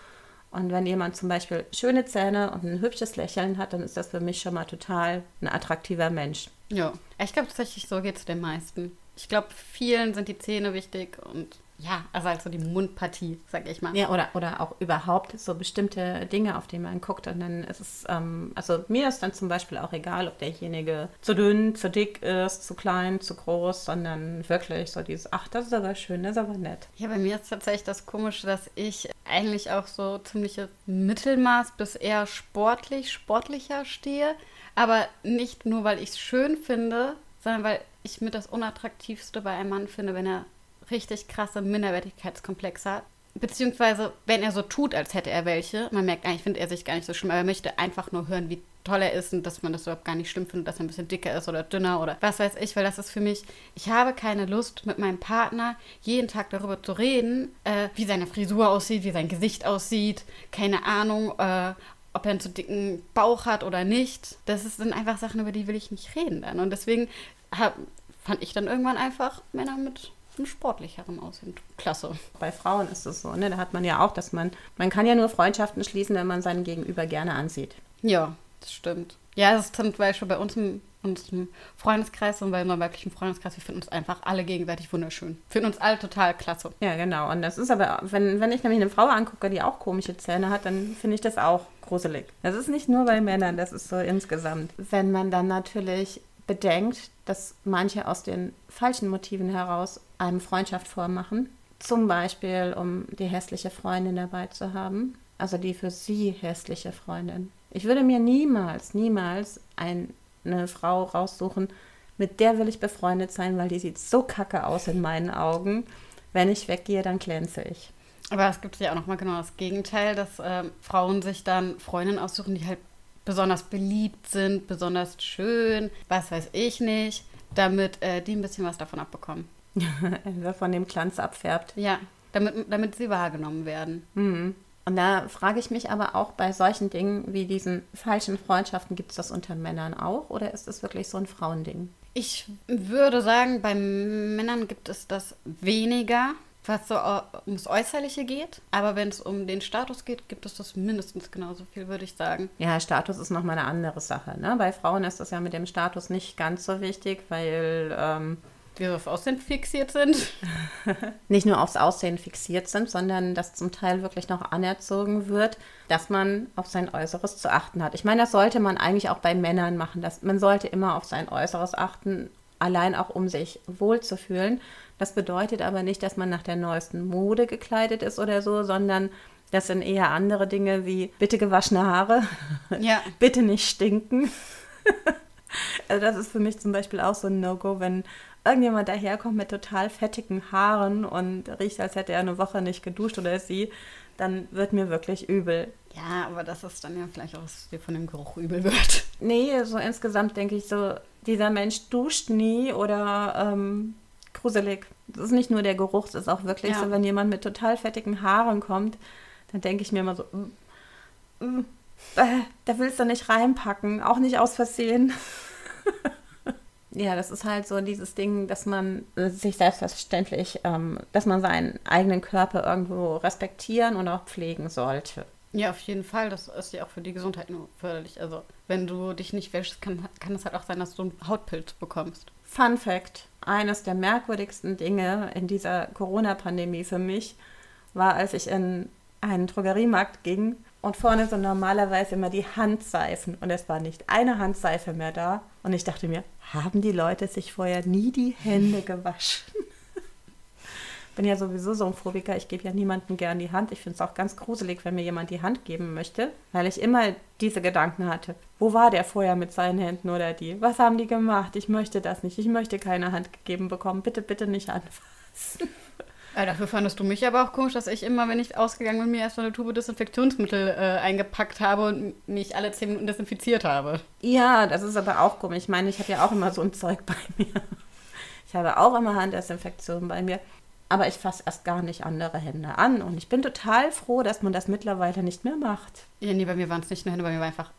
Und wenn jemand zum Beispiel schöne Zähne und ein hübsches Lächeln hat, dann ist das für mich schon mal total ein attraktiver Mensch. Ja, ich glaube tatsächlich, so geht es den meisten ich glaube, vielen sind die Zähne wichtig und ja, also halt so die Mundpartie, sag ich mal. Ja, oder, oder auch überhaupt so bestimmte Dinge, auf die man guckt. Und dann ist es, ähm, also mir ist dann zum Beispiel auch egal, ob derjenige zu dünn, zu dick ist, zu klein, zu groß, sondern wirklich so dieses, ach, das ist aber schön, das ist aber nett. Ja, bei mir ist tatsächlich das Komische, dass ich eigentlich auch so ziemliches Mittelmaß bis eher sportlich, sportlicher stehe. Aber nicht nur, weil ich es schön finde, sondern weil ich mit das Unattraktivste bei einem Mann finde, wenn er richtig krasse Minderwertigkeitskomplexe hat. Beziehungsweise, wenn er so tut, als hätte er welche. Man merkt eigentlich, findet er sich gar nicht so schlimm, aber er möchte einfach nur hören, wie toll er ist und dass man das überhaupt gar nicht schlimm findet, dass er ein bisschen dicker ist oder dünner oder was weiß ich, weil das ist für mich, ich habe keine Lust, mit meinem Partner jeden Tag darüber zu reden, äh, wie seine Frisur aussieht, wie sein Gesicht aussieht, keine Ahnung, äh, ob er einen zu dicken Bauch hat oder nicht. Das sind einfach Sachen, über die will ich nicht reden dann. Und deswegen hab, fand ich dann irgendwann einfach Männer mit einem sportlicheren Aussehen. Klasse. Bei Frauen ist es so, ne? Da hat man ja auch, dass man, man kann ja nur Freundschaften schließen, wenn man seinen Gegenüber gerne ansieht. Ja, das stimmt. Ja, das ist zum Beispiel bei uns im, unserem Freundeskreis und bei unserem weiblichen Freundeskreis, wir finden uns einfach alle gegenseitig wunderschön. Finden uns alle total klasse. Ja, genau. Und das ist aber, wenn, wenn ich nämlich eine Frau angucke, die auch komische Zähne hat, dann finde ich das auch gruselig. Das ist nicht nur bei Männern, das ist so insgesamt. Wenn man dann natürlich bedenkt, dass manche aus den falschen Motiven heraus einem Freundschaft vormachen. Zum Beispiel, um die hässliche Freundin dabei zu haben. Also die für sie hässliche Freundin. Ich würde mir niemals, niemals eine Frau raussuchen, mit der will ich befreundet sein, weil die sieht so kacke aus in meinen Augen. Wenn ich weggehe, dann glänze ich. Aber es gibt ja auch nochmal genau das Gegenteil, dass äh, Frauen sich dann Freundinnen aussuchen, die halt besonders beliebt sind, besonders schön, was weiß ich nicht, damit äh, die ein bisschen was davon abbekommen. von dem Glanz abfärbt. Ja, damit, damit sie wahrgenommen werden. Mhm. Und da frage ich mich aber auch bei solchen Dingen wie diesen falschen Freundschaften, gibt es das unter Männern auch oder ist es wirklich so ein Frauending? Ich würde sagen, bei Männern gibt es das weniger was so ums Äußerliche geht. Aber wenn es um den Status geht, gibt es das mindestens genauso viel, würde ich sagen. Ja, Status ist nochmal eine andere Sache. Ne? Bei Frauen ist das ja mit dem Status nicht ganz so wichtig, weil. Ähm, wir aufs Aussehen fixiert sind. nicht nur aufs Aussehen fixiert sind, sondern dass zum Teil wirklich noch anerzogen wird, dass man auf sein Äußeres zu achten hat. Ich meine, das sollte man eigentlich auch bei Männern machen. Dass man sollte immer auf sein Äußeres achten, allein auch um sich wohlzufühlen. Das bedeutet aber nicht, dass man nach der neuesten Mode gekleidet ist oder so, sondern Das sind eher andere Dinge wie bitte gewaschene Haare, Ja. bitte nicht stinken. also das ist für mich zum Beispiel auch so ein No-Go, wenn irgendjemand daherkommt mit total fettigen Haaren und riecht, als hätte er eine Woche nicht geduscht oder sie, dann wird mir wirklich übel. Ja, aber das ist dann ja vielleicht auch, dass dir von dem Geruch übel wird. Nee, so insgesamt denke ich so, dieser Mensch duscht nie oder ähm, gruselig. Das ist nicht nur der Geruch, es ist auch wirklich Ja. so, wenn jemand mit total fettigen Haaren kommt, dann denke ich mir immer so, mm, mm, äh, da willst du nicht reinpacken, auch nicht aus Versehen. ja, das ist halt so dieses Ding, dass man sich selbstverständlich, ähm, dass man seinen eigenen Körper irgendwo respektieren und auch pflegen sollte. Ja, auf jeden Fall. Das ist ja auch für die Gesundheit nur förderlich. Also, wenn du dich nicht wäschst, kann, kann es halt auch sein, dass du einen Hautpilz bekommst. Fun Fact: Eines der merkwürdigsten Dinge in dieser Corona-Pandemie für mich war, als ich in einen Drogeriemarkt ging und vorne sind normalerweise immer die Handseifen und es war nicht eine Handseife mehr da. Und ich dachte mir, haben die Leute sich vorher nie die Hände gewaschen? Bin ja sowieso so ein Phobiker, ich gebe ja niemandem gern die Hand. Ich finde es auch ganz gruselig, wenn mir jemand die Hand geben möchte, weil ich immer diese Gedanken hatte. Wo war der vorher mit seinen Händen oder die? Was haben die gemacht? Ich möchte das nicht. Ich möchte keine Hand gegeben bekommen. Bitte, bitte nicht anfassen. Äh, dafür fandest du mich aber auch komisch, dass ich immer, wenn ich ausgegangen bin, mir erstmal eine Tube Desinfektionsmittel äh, eingepackt habe und mich alle zehn Minuten desinfiziert habe. Ja, das ist aber auch komisch. Ich meine, ich habe ja auch immer so ein Zeug bei mir. Ich habe auch immer Handdesinfektion bei mir. Aber ich fasse erst gar nicht andere Hände an. Und ich bin total froh, dass man das mittlerweile nicht mehr macht. Ja, nee, bei mir waren es nicht nur Hände, bei mir war einfach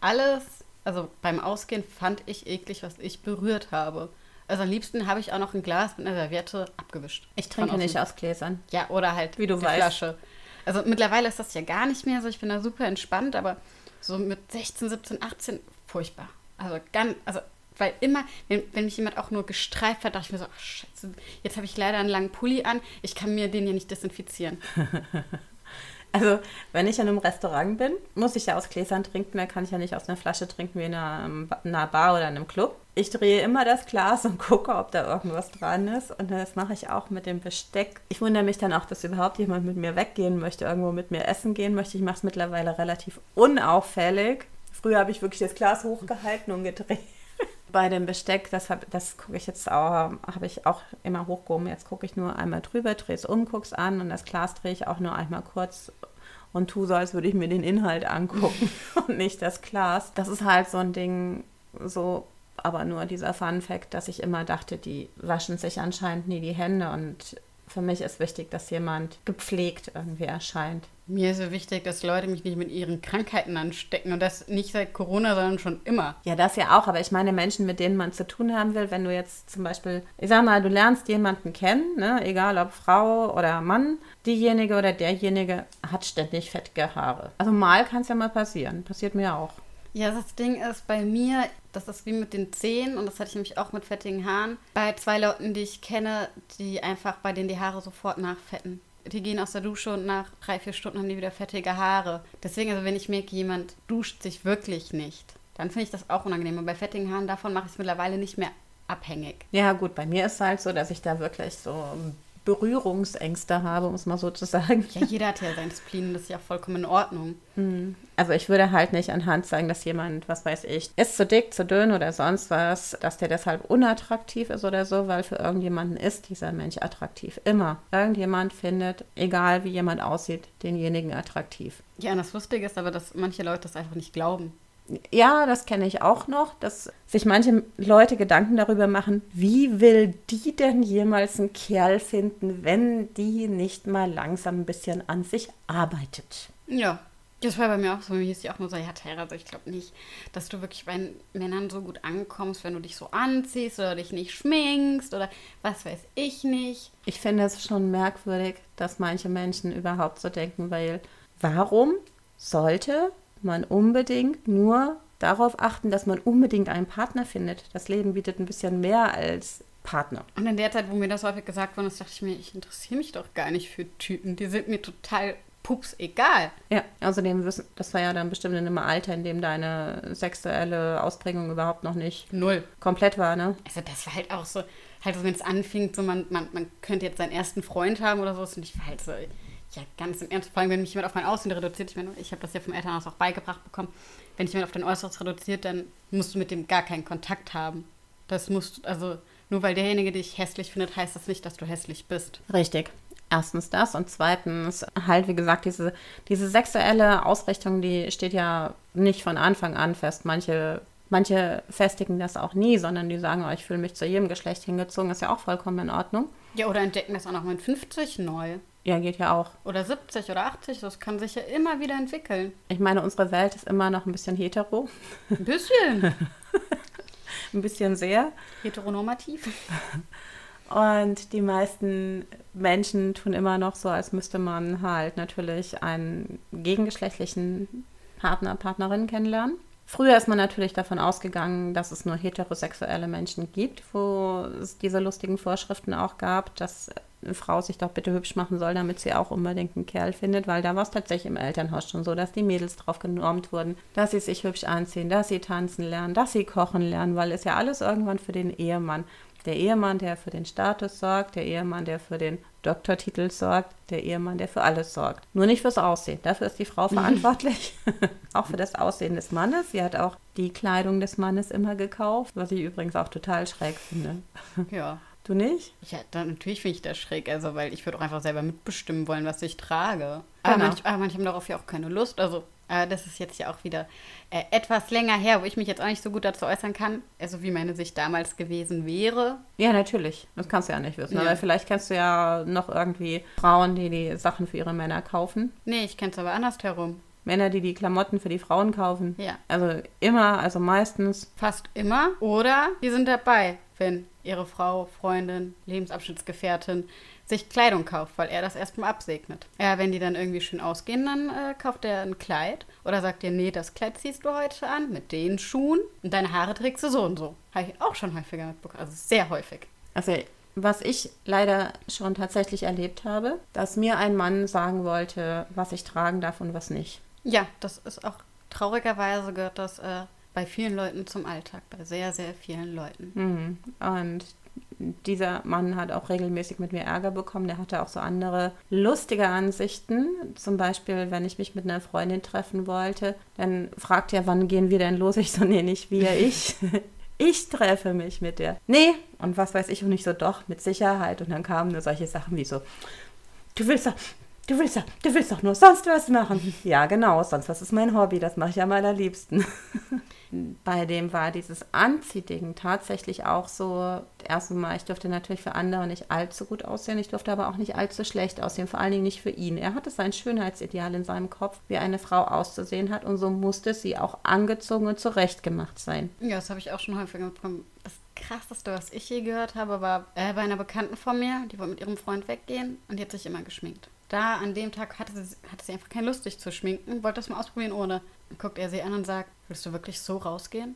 alles. Also beim Ausgehen fand ich eklig, was ich berührt habe. Also am liebsten habe ich auch noch ein Glas mit einer Serviette abgewischt. Ich trinke nicht aus Gläsern. Ja, oder halt Wie du die weißt. Flasche. Also mittlerweile ist das ja gar nicht mehr so. Ich bin da super entspannt, aber so mit 16, 17, 18, furchtbar. Also ganz, also weil immer, wenn, wenn mich jemand auch nur gestreift hat, dachte ich mir so, ach, scheiße, jetzt habe ich leider einen langen Pulli an, ich kann mir den ja nicht desinfizieren. Also, wenn ich in einem Restaurant bin, muss ich ja aus Gläsern trinken. Da kann ich ja nicht aus einer Flasche trinken wie in einer, ähm, in einer Bar oder in einem Club. Ich drehe immer das Glas und gucke, ob da irgendwas dran ist. Und das mache ich auch mit dem Besteck. Ich wundere mich dann auch, dass überhaupt jemand mit mir weggehen möchte, irgendwo mit mir essen gehen möchte. Ich mache es mittlerweile relativ unauffällig. Früher habe ich wirklich das Glas hochgehalten und gedreht. Bei dem Besteck, das, das gucke ich jetzt auch, habe ich auch immer hochgehoben. Jetzt gucke ich nur einmal drüber, drehe es um, gucke es an und das Glas drehe ich auch nur einmal kurz und tue so, als würde ich mir den Inhalt angucken und nicht das Glas. Das ist halt so ein Ding, so, aber nur dieser Fun Fact, dass ich immer dachte, die waschen sich anscheinend nie die Hände und für mich ist wichtig, dass jemand gepflegt irgendwie erscheint. Mir ist so wichtig, dass Leute mich nicht mit ihren Krankheiten anstecken und das nicht seit Corona, sondern schon immer. Ja, das ja auch, aber ich meine Menschen, mit denen man zu tun haben will, wenn du jetzt zum Beispiel, ich sag mal, du lernst jemanden kennen, ne, egal ob Frau oder Mann, diejenige oder derjenige hat ständig fettige Haare. Also mal kann es ja mal passieren, passiert mir auch. Ja, das Ding ist bei mir, das ist wie mit den Zähnen und das hatte ich nämlich auch mit fettigen Haaren. Bei zwei Leuten, die ich kenne, die einfach bei denen die Haare sofort nachfetten. Die gehen aus der Dusche und nach drei, vier Stunden haben die wieder fettige Haare. Deswegen, also wenn ich merke, jemand duscht sich wirklich nicht, dann finde ich das auch unangenehm. Und bei fettigen Haaren, davon mache ich es mittlerweile nicht mehr abhängig. Ja, gut, bei mir ist es halt so, dass ich da wirklich so Berührungsängste habe, um es mal so zu sagen. Ja, jeder hat ja sein Spleen, das ist ja vollkommen in Ordnung. Also ich würde halt nicht anhand sagen, dass jemand, was weiß ich, ist zu dick, zu dünn oder sonst was, dass der deshalb unattraktiv ist oder so, weil für irgendjemanden ist dieser Mensch attraktiv. Immer. Irgendjemand findet, egal wie jemand aussieht, denjenigen attraktiv. Ja, und das Lustige ist aber, dass manche Leute das einfach nicht glauben. Ja, das kenne ich auch noch, dass sich manche Leute Gedanken darüber machen, wie will die denn jemals einen Kerl finden, wenn die nicht mal langsam ein bisschen an sich arbeitet. Ja. Das war bei mir auch so. Mir hieß die auch nur so, ja, Terra, also ich glaube nicht, dass du wirklich bei Männern so gut ankommst, wenn du dich so anziehst oder dich nicht schminkst oder was weiß ich nicht. Ich finde es schon merkwürdig, dass manche Menschen überhaupt so denken, weil warum sollte man unbedingt nur darauf achten, dass man unbedingt einen Partner findet? Das Leben bietet ein bisschen mehr als Partner. Und in der Zeit, wo mir das häufig gesagt wurde, dachte ich mir, ich interessiere mich doch gar nicht für Typen. Die sind mir total pups egal. Ja, außerdem wissen, das war ja dann bestimmt in einem Alter, in dem deine sexuelle Ausprägung überhaupt noch nicht Null. komplett war, ne? Also das war halt auch so, halt so, wenn es anfing, so man, man, man könnte jetzt seinen ersten Freund haben oder so, und ich war halt so, Ja, ganz im Ernst. Vor allem, wenn mich jemand auf mein Aussehen reduziert, ich meine, ich habe das ja vom Elternhaus auch beigebracht bekommen, wenn dich jemand auf dein Äußeres reduziert, dann musst du mit dem gar keinen Kontakt haben. Das musst also nur weil derjenige dich hässlich findet, heißt das nicht, dass du hässlich bist. Richtig. Erstens das und zweitens halt, wie gesagt, diese, diese sexuelle Ausrichtung, die steht ja nicht von Anfang an fest. Manche, manche festigen das auch nie, sondern die sagen, oh, ich fühle mich zu jedem Geschlecht hingezogen, ist ja auch vollkommen in Ordnung. Ja, oder entdecken das auch noch mit 50 neu. Ja, geht ja auch. Oder 70 oder 80, das kann sich ja immer wieder entwickeln. Ich meine, unsere Welt ist immer noch ein bisschen hetero. Ein bisschen. ein bisschen sehr. Heteronormativ. Und die meisten Menschen tun immer noch so, als müsste man halt natürlich einen gegengeschlechtlichen Partner, Partnerin kennenlernen. Früher ist man natürlich davon ausgegangen, dass es nur heterosexuelle Menschen gibt, wo es diese lustigen Vorschriften auch gab, dass eine Frau sich doch bitte hübsch machen soll, damit sie auch unbedingt einen Kerl findet, weil da war es tatsächlich im Elternhaus schon so, dass die Mädels drauf genormt wurden, dass sie sich hübsch anziehen, dass sie tanzen lernen, dass sie kochen lernen, weil es ja alles irgendwann für den Ehemann der Ehemann, der für den Status sorgt, der Ehemann, der für den Doktortitel sorgt, der Ehemann, der für alles sorgt. Nur nicht fürs Aussehen. Dafür ist die Frau verantwortlich. auch für das Aussehen des Mannes. Sie hat auch die Kleidung des Mannes immer gekauft, was ich übrigens auch total schräg finde. Ja. Du nicht? Ja, dann, natürlich finde ich das schräg, also weil ich würde auch einfach selber mitbestimmen wollen, was ich trage. Aber, Genau. manch, aber manche haben darauf ja auch keine Lust. Also, äh, das ist jetzt ja auch wieder äh, etwas länger her, wo ich mich jetzt auch nicht so gut dazu äußern kann, also wie meine Sicht damals gewesen wäre. Ja, natürlich. Das kannst du ja nicht wissen. Ja. Aber vielleicht kennst du ja noch irgendwie Frauen, die die Sachen für ihre Männer kaufen. Nee, ich kenne es aber andersherum. Männer, die die Klamotten für die Frauen kaufen. Ja. Also immer, also meistens. Fast immer. Oder die sind dabei, wenn ihre Frau, Freundin, Lebensabschnittsgefährtin sich Kleidung kauft, weil er das erstmal absegnet. Ja, wenn die dann irgendwie schön ausgehen, dann äh, kauft er ein Kleid oder sagt dir, nee, das Kleid ziehst du heute an mit den Schuhen und deine Haare trägst du so und so. Habe ich auch schon häufiger mitbekommen, also sehr häufig. Also was ich leider schon tatsächlich erlebt habe, dass mir ein Mann sagen wollte, was ich tragen darf und was nicht. Ja, das ist auch traurigerweise gehört das äh, bei vielen Leuten zum Alltag, bei sehr, sehr vielen Leuten. Mhm. Und dieser Mann hat auch regelmäßig mit mir Ärger bekommen. Der hatte auch so andere lustige Ansichten. Zum Beispiel, wenn ich mich mit einer Freundin treffen wollte, dann fragt er, wann gehen wir denn los? Ich so, nee, nicht wir, ich. Ich treffe mich mit der. Nee, und was weiß ich und nicht so, doch, mit Sicherheit. Und dann kamen nur solche Sachen wie so, du willst doch, du willst doch, du willst doch nur sonst was machen. Ja, genau, sonst was ist mein Hobby, das mache ich am allerliebsten. Bei dem war dieses Anziehding tatsächlich auch so, erstens mal, ich durfte natürlich für andere nicht allzu gut aussehen, ich durfte aber auch nicht allzu schlecht aussehen, vor allen Dingen nicht für ihn. Er hatte sein Schönheitsideal in seinem Kopf, wie eine Frau auszusehen hat und so musste sie auch angezogen und zurechtgemacht sein. Ja, das habe ich auch schon häufiger mitbekommen. Das krasseste, was ich je gehört habe, war äh, bei einer Bekannten von mir, die wollte mit ihrem Freund weggehen und die hat sich immer geschminkt. Da an dem Tag hatte sie, hatte sie einfach keine Lust, sich zu schminken, wollte das mal ausprobieren ohne. Dann guckt er sie an und sagt, willst du wirklich so rausgehen?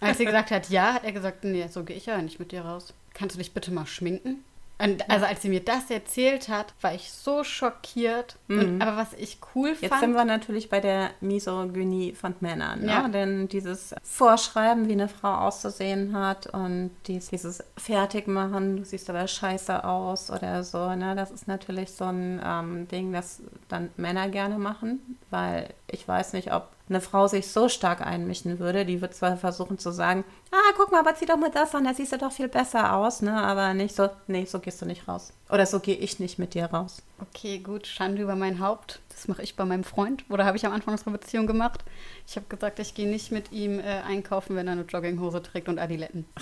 Als sie gesagt hat, ja, hat er gesagt, nee, so gehe ich ja nicht mit dir raus. Kannst du dich bitte mal schminken? Und also als sie mir das erzählt hat, war ich so schockiert. Und, aber was ich cool Jetzt fand. sind wir natürlich bei der Misogynie von Männern. Ne? Ja. Denn dieses Vorschreiben, wie eine Frau auszusehen hat und dies, dieses Fertigmachen, du siehst aber scheiße aus oder so, ne? das ist natürlich so ein ähm, Ding, das dann Männer gerne machen, weil ich weiß nicht, ob eine Frau sich so stark einmischen würde, die wird zwar versuchen zu sagen, ah, guck mal, aber zieh doch mal das an, da siehst du doch viel besser aus, ne? aber nicht so, nee, so gehst du nicht raus. Oder so gehe ich nicht mit dir raus. Okay, gut, Schande über mein Haupt. Das mache ich bei meinem Freund. Oder habe ich am Anfang unserer Beziehung gemacht. Ich habe gesagt, ich gehe nicht mit ihm äh, einkaufen, wenn er eine Jogginghose trägt und Adiletten.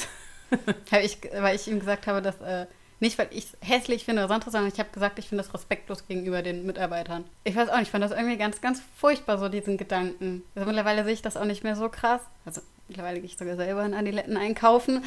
Ich, weil ich ihm gesagt habe, dass äh, nicht, weil ich es hässlich finde oder sonst was, sondern ich habe gesagt, ich finde das respektlos gegenüber den Mitarbeitern. Ich weiß auch nicht, ich fand das irgendwie ganz, ganz furchtbar, so diesen Gedanken. Also mittlerweile sehe ich das auch nicht mehr so krass. Also mittlerweile gehe ich sogar selber in Adiletten einkaufen.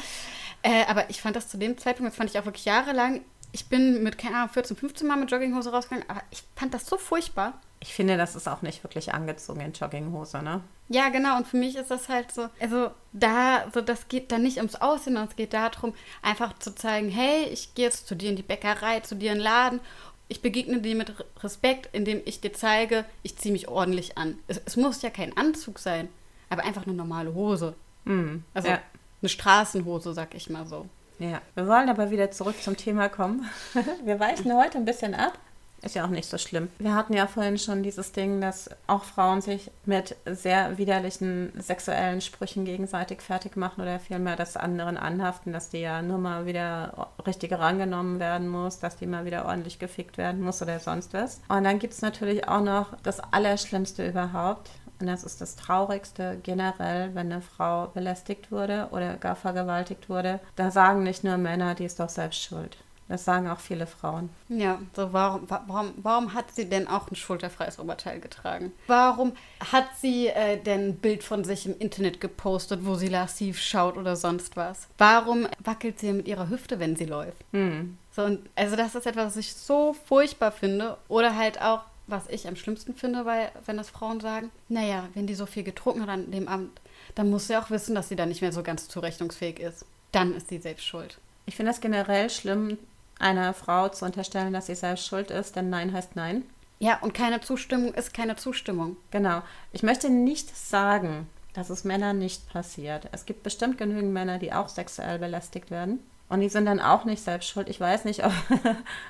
Äh, aber ich fand das zu dem Zeitpunkt, das fand ich auch wirklich jahrelang. Ich bin mit, keine Ahnung, 14, 15 Mal mit Jogginghose rausgegangen, aber ich fand das so furchtbar. Ich finde, das ist auch nicht wirklich angezogen in Jogginghose, ne? Ja, genau. Und für mich ist das halt so, also da, so das geht dann nicht ums Aussehen, sondern es geht darum, einfach zu zeigen, hey, ich gehe jetzt zu dir in die Bäckerei, zu dir in den Laden. Ich begegne dir mit Respekt, indem ich dir zeige, ich ziehe mich ordentlich an. Es, es muss ja kein Anzug sein, aber einfach eine normale Hose. Hm. Also ja. eine Straßenhose, sag ich mal so. Ja, wir wollen aber wieder zurück zum Thema kommen. Wir weichen heute ein bisschen ab. Ist ja auch nicht so schlimm. Wir hatten ja vorhin schon dieses Ding, dass auch Frauen sich mit sehr widerlichen sexuellen Sprüchen gegenseitig fertig machen oder vielmehr das anderen anhaften, dass die ja nur mal wieder richtig rangenommen werden muss, dass die mal wieder ordentlich gefickt werden muss oder sonst was. Und dann gibt es natürlich auch noch das Allerschlimmste überhaupt. Und das ist das Traurigste generell, wenn eine Frau belästigt wurde oder gar vergewaltigt wurde. Da sagen nicht nur Männer, die ist doch selbst schuld. Das sagen auch viele Frauen. Ja, so warum, warum, warum hat sie denn auch ein schulterfreies Oberteil getragen? Warum hat sie äh, denn ein Bild von sich im Internet gepostet, wo sie lassiv schaut oder sonst was? Warum wackelt sie mit ihrer Hüfte, wenn sie läuft? Hm. So, und, also das ist etwas, was ich so furchtbar finde. Oder halt auch, was ich am schlimmsten finde, weil, wenn das Frauen sagen, naja, wenn die so viel getrunken hat an dem Abend, dann muss sie auch wissen, dass sie da nicht mehr so ganz zurechnungsfähig ist. Dann ist sie selbst schuld. Ich finde das generell schlimm, einer Frau zu unterstellen, dass sie selbst schuld ist, denn Nein heißt Nein. Ja, und keine Zustimmung ist keine Zustimmung. Genau. Ich möchte nicht sagen, dass es Männern nicht passiert. Es gibt bestimmt genügend Männer, die auch sexuell belästigt werden. Und die sind dann auch nicht selbst schuld. Ich weiß nicht, ob,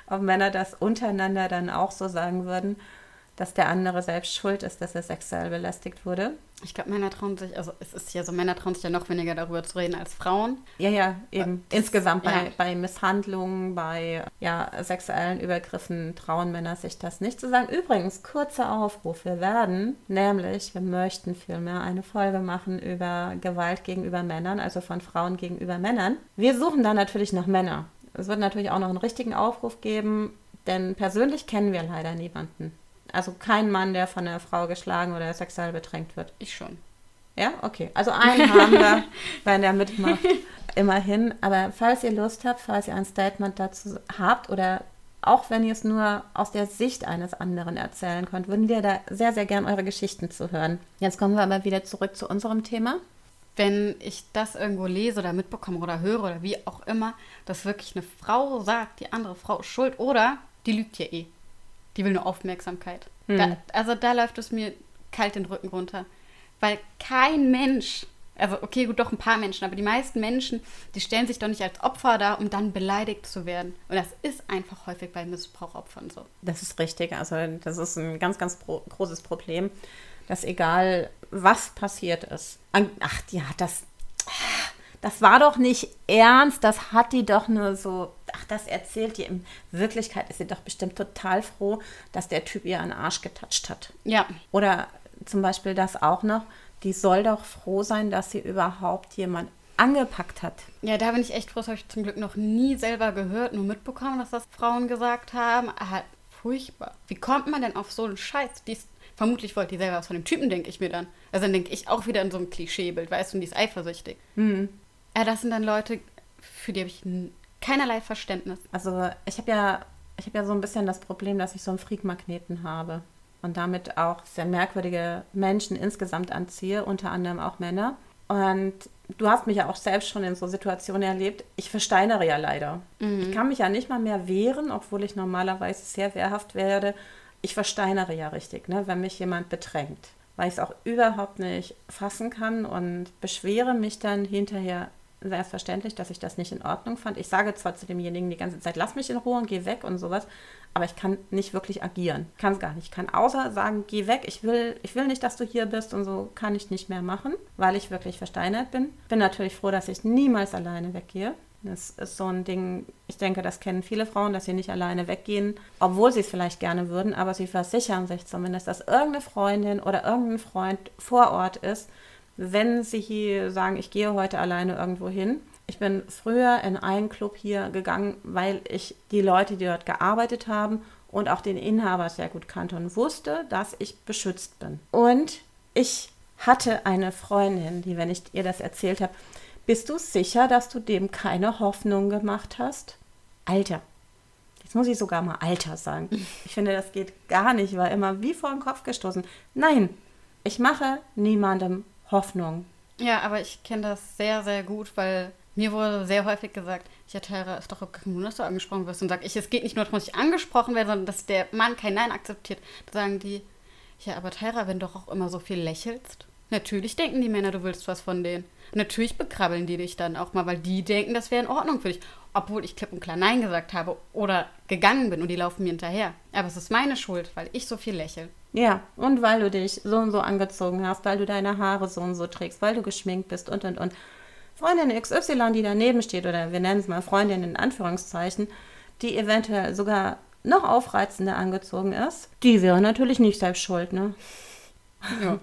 ob Männer das untereinander dann auch so sagen würden dass der andere selbst schuld ist, dass er sexuell belästigt wurde. Ich glaube, Männer trauen sich, also es ist ja so, Männer trauen sich ja noch weniger darüber zu reden als Frauen. Ja, ja, eben. Das, Insgesamt bei, ja. bei Misshandlungen, bei ja, sexuellen Übergriffen trauen Männer sich das nicht zu sagen. Übrigens, kurzer Aufruf, wir werden, nämlich, wir möchten vielmehr eine Folge machen über Gewalt gegenüber Männern, also von Frauen gegenüber Männern. Wir suchen da natürlich noch Männer. Es wird natürlich auch noch einen richtigen Aufruf geben, denn persönlich kennen wir leider niemanden. Also kein Mann, der von einer Frau geschlagen oder sexuell bedrängt wird. Ich schon. Ja, okay. Also einen haben wir, wenn der mitmacht. Immerhin. Aber falls ihr Lust habt, falls ihr ein Statement dazu habt oder auch wenn ihr es nur aus der Sicht eines anderen erzählen könnt, würden wir da sehr, sehr gern eure Geschichten zu hören. Jetzt kommen wir aber wieder zurück zu unserem Thema. Wenn ich das irgendwo lese oder mitbekomme oder höre oder wie auch immer, dass wirklich eine Frau sagt, die andere Frau ist schuld oder die lügt ja eh. Die will nur Aufmerksamkeit. Hm. Da, also da läuft es mir kalt den Rücken runter. Weil kein Mensch, also okay, gut, doch ein paar Menschen, aber die meisten Menschen, die stellen sich doch nicht als Opfer da, um dann beleidigt zu werden. Und das ist einfach häufig bei Missbrauchopfern so. Das ist richtig. Also das ist ein ganz, ganz großes Problem, dass egal was passiert ist. Ach, ja, das das war doch nicht ernst, das hat die doch nur so, das erzählt die. In Wirklichkeit ist sie doch bestimmt total froh, dass der Typ ihr einen Arsch getatscht hat. Ja. Oder zum Beispiel das auch noch, die soll doch froh sein, dass sie überhaupt jemand angepackt hat. Ja, da bin ich echt froh, das habe ich zum Glück noch nie selber gehört, nur mitbekommen, dass das Frauen gesagt haben. Ah, furchtbar. Wie kommt man denn auf so einen Scheiß? Die ist, vermutlich wollte die selber was von dem Typen, denke ich mir dann. Also dann denke ich auch wieder in so einem Klischeebild, weißt du, und die ist eifersüchtig. Mhm. Ja, das sind dann Leute, für die habe ich keinerlei Verständnis. Also ich habe ja, ich habe ja so ein bisschen das Problem, dass ich so einen Freakmagneten habe und damit auch sehr merkwürdige Menschen insgesamt anziehe, unter anderem auch Männer. Und du hast mich ja auch selbst schon in so Situationen erlebt. Ich versteinere ja leider. Mhm. Ich kann mich ja nicht mal mehr wehren, obwohl ich normalerweise sehr wehrhaft werde. Ich versteinere ja richtig, ne, wenn mich jemand bedrängt, weil ich es auch überhaupt nicht fassen kann und beschwere mich dann hinterher selbstverständlich, dass ich das nicht in Ordnung fand. Ich sage zwar zu demjenigen die ganze Zeit, lass mich in Ruhe und geh weg und sowas, aber ich kann nicht wirklich agieren. Kann es gar nicht. Ich kann außer sagen, geh weg, ich will, ich will nicht, dass du hier bist und so kann ich nicht mehr machen, weil ich wirklich versteinert bin. Bin natürlich froh, dass ich niemals alleine weggehe. Das ist so ein Ding, ich denke, das kennen viele Frauen, dass sie nicht alleine weggehen, obwohl sie es vielleicht gerne würden, aber sie versichern sich zumindest, dass irgendeine Freundin oder irgendein Freund vor Ort ist, wenn Sie sagen, ich gehe heute alleine irgendwo hin. Ich bin früher in einen Club hier gegangen, weil ich die Leute, die dort gearbeitet haben und auch den Inhaber sehr gut kannte und wusste, dass ich beschützt bin. Und ich hatte eine Freundin, die, wenn ich ihr das erzählt habe, bist du sicher, dass du dem keine Hoffnung gemacht hast? Alter. Jetzt muss ich sogar mal Alter sagen. Ich finde, das geht gar nicht, war immer wie vor den Kopf gestoßen. Nein, ich mache niemandem Hoffnung. Ja, aber ich kenne das sehr, sehr gut, weil mir wurde sehr häufig gesagt, ja, Tara, ist doch Wunder, dass du angesprochen wirst. Und sag ich, es geht nicht nur darum, dass ich angesprochen werde, sondern dass der Mann kein Nein akzeptiert. Da sagen die, ja, aber Tyra, wenn du doch auch immer so viel lächelst. Natürlich denken die Männer, du willst was von denen. Natürlich bekrabbeln die dich dann auch mal, weil die denken, das wäre in Ordnung für dich. Obwohl ich klipp und klar Nein gesagt habe oder gegangen bin und die laufen mir hinterher. Aber es ist meine Schuld, weil ich so viel lächle. Ja, und weil du dich so und so angezogen hast, weil du deine Haare so und so trägst, weil du geschminkt bist und und und. Freundin XY, die daneben steht, oder wir nennen es mal Freundin in Anführungszeichen, die eventuell sogar noch aufreizender angezogen ist, die wäre natürlich nicht selbst schuld, ne? Ja.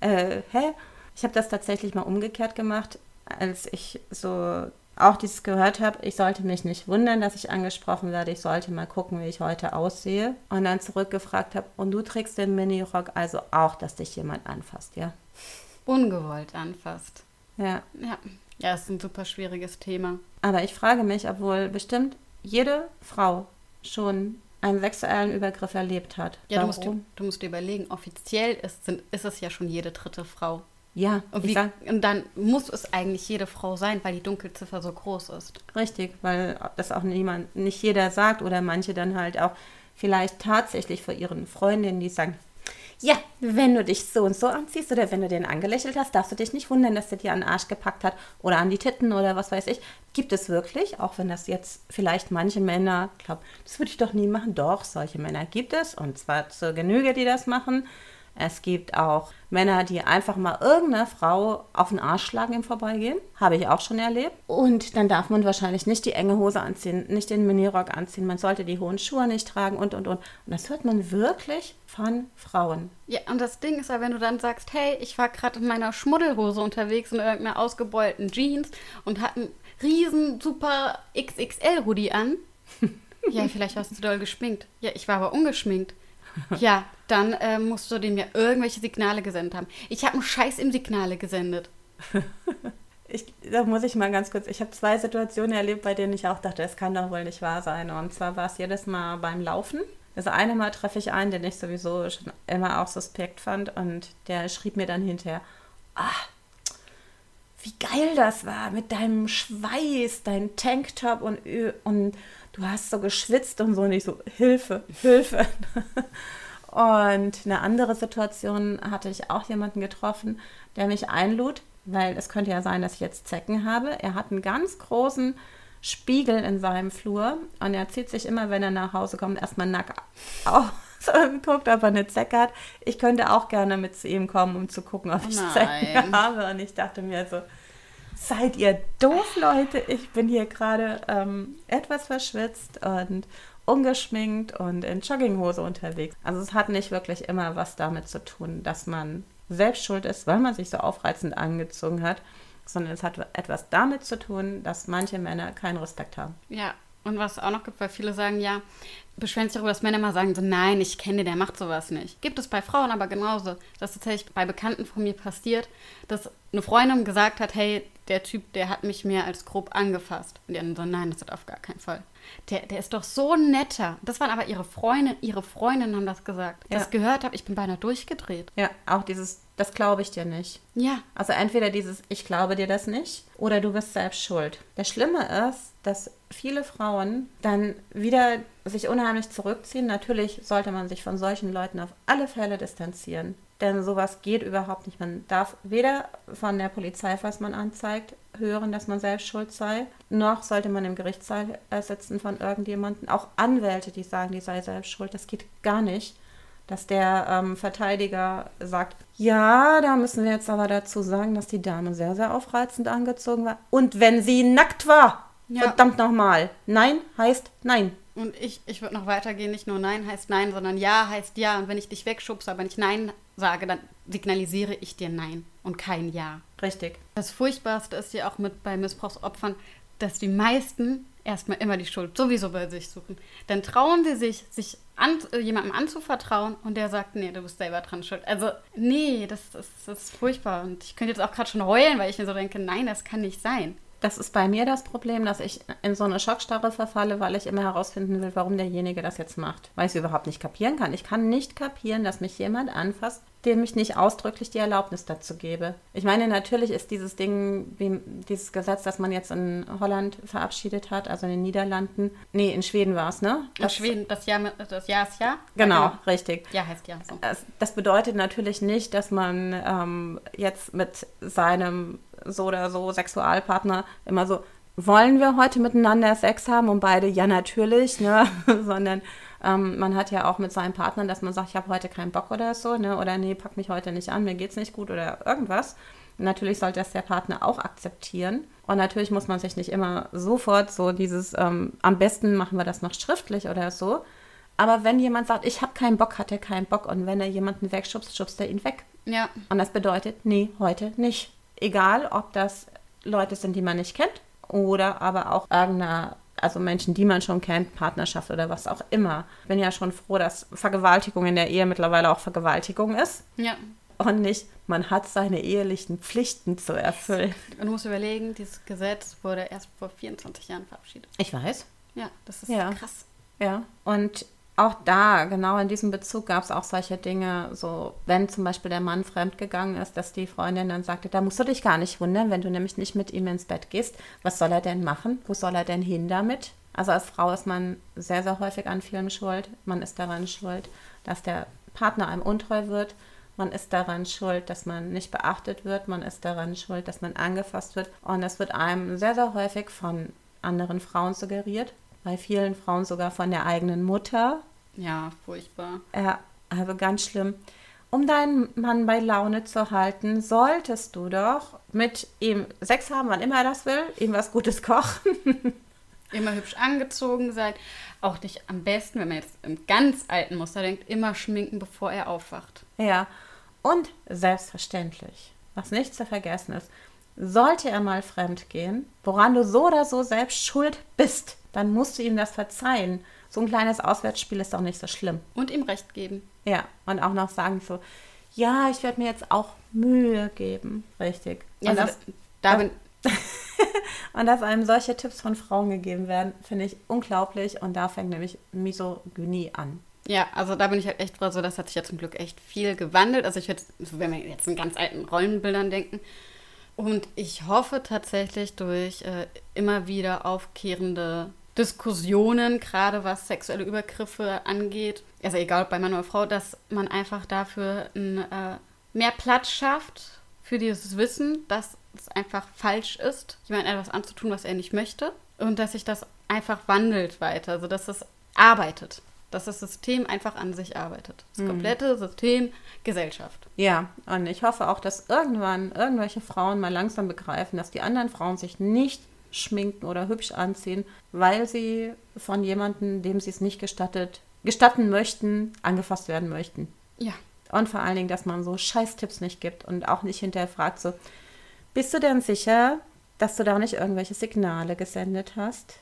äh, hä? Ich habe das tatsächlich mal umgekehrt gemacht, als ich so auch dieses gehört habe, ich sollte mich nicht wundern, dass ich angesprochen werde, ich sollte mal gucken, wie ich heute aussehe. Und dann zurückgefragt habe, und du trägst den Minirock, also auch, dass dich jemand anfasst, ja? Ungewollt anfasst. Ja. Ja. Ja, ist ein super schwieriges Thema. Aber ich frage mich, obwohl bestimmt jede Frau schon einen sexuellen Übergriff erlebt hat. Ja, du musst, dir, du musst dir überlegen, offiziell ist, sind, ist es ja schon jede dritte Frau. Ja, Und, wie, und dann muss es eigentlich jede Frau sein, weil die Dunkelziffer so groß ist. richtig, weil das auch niemand, nicht jeder sagt oder manche dann halt auch vielleicht tatsächlich vor ihren Freundinnen, die sagen, ja, wenn du dich so und so anziehst oder wenn du den angelächelt hast, darfst du dich nicht wundern, dass der dir an den Arsch gepackt hat oder an die Titten oder was weiß ich. Gibt es wirklich, auch wenn das jetzt vielleicht manche Männer glauben, das würde ich doch nie machen. Doch, solche Männer gibt es und zwar zur Genüge, die das machen. Es gibt auch Männer, die einfach mal irgendeiner Frau auf den Arsch schlagen im Vorbeigehen. Habe ich auch schon erlebt. Und dann darf man wahrscheinlich nicht die enge Hose anziehen, nicht den Minirock anziehen. Man sollte die hohen Schuhe nicht tragen und, und, und. Und das hört man wirklich von Frauen. Ja, und das Ding ist ja, wenn du dann sagst, hey, ich war gerade in meiner Schmuddelhose unterwegs in irgendeiner ausgebeulten Jeans und hatte einen riesen super XXL-Hoodie an. ja, vielleicht warst du doll geschminkt. Ja, ich war aber ungeschminkt. Ja, dann äh, musst du dem ja irgendwelche Signale gesendet haben. Ich habe einen Scheiß im Signale gesendet. Ich, da muss ich mal ganz kurz, ich habe zwei Situationen erlebt, bei denen ich auch dachte, es kann doch wohl nicht wahr sein. Und zwar war es jedes Mal beim Laufen. Das eine Mal treffe ich einen, den ich sowieso schon immer auch suspekt fand. Und der schrieb mir dann hinterher, ah, wie geil das war mit deinem Schweiß, dein Tanktop und, und du hast so geschwitzt und so. Und ich so, Hilfe, Hilfe. Und eine andere Situation hatte ich auch jemanden getroffen, der mich einlud, weil es könnte ja sein, dass ich jetzt Zecken habe. Er hat einen ganz großen Spiegel in seinem Flur und er zieht sich immer, wenn er nach Hause kommt, erstmal nackt aus und guckt, ob er eine Zecke hat. Ich könnte auch gerne mit zu ihm kommen, um zu gucken, ob ich Nein. Zecken habe. Und ich dachte mir so, seid ihr doof, Leute? Ich bin hier gerade ähm, etwas verschwitzt und ungeschminkt und in Jogginghose unterwegs. Also es hat nicht wirklich immer was damit zu tun, dass man selbst schuld ist, weil man sich so aufreizend angezogen hat, sondern es hat etwas damit zu tun, dass manche Männer keinen Respekt haben. Ja, und was auch noch gibt, weil viele sagen, ja, beschweren sich darüber, dass Männer mal sagen, so, nein, ich kenne der macht sowas nicht. Gibt es bei Frauen aber genauso. Das ist tatsächlich bei Bekannten von mir passiert, dass eine Freundin gesagt hat, hey, der Typ, der hat mich mehr als grob angefasst. Und die anderen so, nein, das hat auf gar keinen Fall. Der, der ist doch so netter. Das waren aber ihre Freundinnen, ihre Freundinnen haben das gesagt. Ja. Das gehört habe, ich bin beinahe durchgedreht. Ja, auch dieses, das glaube ich dir nicht. Ja, Also entweder dieses, ich glaube dir das nicht, oder du bist selbst schuld. Das Schlimme ist, dass viele Frauen dann wieder sich unheimlich zurückziehen. Natürlich sollte man sich von solchen Leuten auf alle Fälle distanzieren. Denn sowas geht überhaupt nicht. Man darf weder von der Polizei, was man anzeigt, hören, dass man selbst schuld sei, noch sollte man im Gerichtssaal äh, sitzen von irgendjemandem. Auch Anwälte, die sagen, die sei selbst schuld, das geht gar nicht dass der ähm, Verteidiger sagt, ja, da müssen wir jetzt aber dazu sagen, dass die Dame sehr, sehr aufreizend angezogen war. Und wenn sie nackt war, Ja. verdammt nochmal, nein heißt nein. Und ich, ich würde noch weitergehen, nicht nur Nein heißt Nein, sondern Ja heißt Ja. Und wenn ich dich wegschubse, aber nicht Nein sage, dann signalisiere ich dir Nein und kein Ja. Richtig. Das Furchtbarste ist ja auch mit bei Missbrauchsopfern, dass die meisten erstmal immer die Schuld sowieso bei sich suchen. Dann trauen sie sich, sich an, äh, jemandem anzuvertrauen und der sagt, nee, du bist selber dran schuld. Also, nee, das, das, das ist furchtbar. Und ich könnte jetzt auch gerade schon heulen, weil ich mir so denke, nein, das kann nicht sein. Das ist bei mir das Problem, dass ich in so eine Schockstarre verfalle, weil ich immer herausfinden will, warum derjenige das jetzt macht. Weil ich es überhaupt nicht kapieren kann. Ich kann nicht kapieren, dass mich jemand anfasst, dem ich nicht ausdrücklich die Erlaubnis dazu gebe. Ich meine, natürlich ist dieses Ding, wie dieses Gesetz, das man jetzt in Holland verabschiedet hat, also in den Niederlanden, nee, in Schweden war es, ne? In Schweden, das Jahr, das Jahr ist ja? Genau, genau. richtig. Ja heißt ja. So. Das, das bedeutet natürlich nicht, dass man ähm, jetzt mit seinem so oder so Sexualpartner immer so, wollen wir heute miteinander Sex haben? Und beide, ja, natürlich, ne? Sondern ähm, man hat ja auch mit seinem Partner, dass man sagt, ich habe heute keinen Bock oder so, ne? Oder nee, pack mich heute nicht an, mir geht's nicht gut oder irgendwas. Natürlich sollte das der Partner auch akzeptieren. Und natürlich muss man sich nicht immer sofort so dieses, ähm, am besten machen wir das noch schriftlich oder so. Aber wenn jemand sagt, ich habe keinen Bock, hat er keinen Bock. Und wenn er jemanden wegschubst, schubst er ihn weg. Ja. Und das bedeutet, nee, heute nicht. Egal, ob das Leute sind, die man nicht kennt oder aber auch irgendeiner, also Menschen, die man schon kennt, Partnerschaft oder was auch immer. Ich bin ja schon froh, dass Vergewaltigung in der Ehe mittlerweile auch Vergewaltigung ist. Ja. Und nicht, man hat seine ehelichen Pflichten zu erfüllen. Und du musst überlegen, dieses Gesetz wurde erst vor 24 Jahren verabschiedet. Ich weiß. Ja, das ist ja. krass. Ja, und auch da, genau in diesem Bezug gab es auch solche Dinge, so wenn zum Beispiel der Mann fremdgegangen ist, dass die Freundin dann sagte, da musst du dich gar nicht wundern, wenn du nämlich nicht mit ihm ins Bett gehst. Was soll er denn machen? Wo soll er denn hin damit? Also als Frau ist man sehr, sehr häufig an vielem schuld. Man ist daran schuld, dass der Partner einem untreu wird. Man ist daran schuld, dass man nicht beachtet wird. Man ist daran schuld, dass man angefasst wird. Und das wird einem sehr, sehr häufig von anderen Frauen suggeriert. Bei vielen Frauen sogar von der eigenen Mutter ja, furchtbar. Ja, also ganz schlimm. Um deinen Mann bei Laune zu halten, solltest du doch mit ihm Sex haben, wann immer er das will, ihm was Gutes kochen. immer hübsch angezogen sein. Auch nicht am besten, wenn man jetzt im ganz alten Muster denkt, immer schminken, bevor er aufwacht. Ja, und selbstverständlich, was nicht zu vergessen ist, sollte er mal fremd gehen, woran du so oder so selbst schuld bist, dann musst du ihm das verzeihen so ein kleines Auswärtsspiel ist doch nicht so schlimm. Und ihm recht geben. Ja, und auch noch sagen so, ja, ich werde mir jetzt auch Mühe geben. Richtig. Ja, und, also, da bin und dass einem solche Tipps von Frauen gegeben werden, finde ich unglaublich. Und da fängt nämlich Misogynie an. Ja, also da bin ich halt echt froh, so das hat sich ja zum Glück echt viel gewandelt. Also ich würde, wenn wir jetzt in ganz alten Rollenbildern denken, und ich hoffe tatsächlich durch äh, immer wieder aufkehrende Diskussionen, gerade was sexuelle Übergriffe angeht, also egal ob bei Mann oder Frau, dass man einfach dafür ein, äh, mehr Platz schafft für dieses Wissen, dass es einfach falsch ist, jemandem etwas anzutun, was er nicht möchte und dass sich das einfach wandelt weiter, also dass es arbeitet, dass das System einfach an sich arbeitet. Das mhm. komplette System Gesellschaft. Ja, und ich hoffe auch, dass irgendwann irgendwelche Frauen mal langsam begreifen, dass die anderen Frauen sich nicht schminken oder hübsch anziehen, weil sie von jemandem, dem sie es nicht gestattet, gestatten möchten, angefasst werden möchten. Ja. Und vor allen Dingen, dass man so Scheißtipps nicht gibt und auch nicht hinterher fragt, so, bist du denn sicher, dass du da nicht irgendwelche Signale gesendet hast?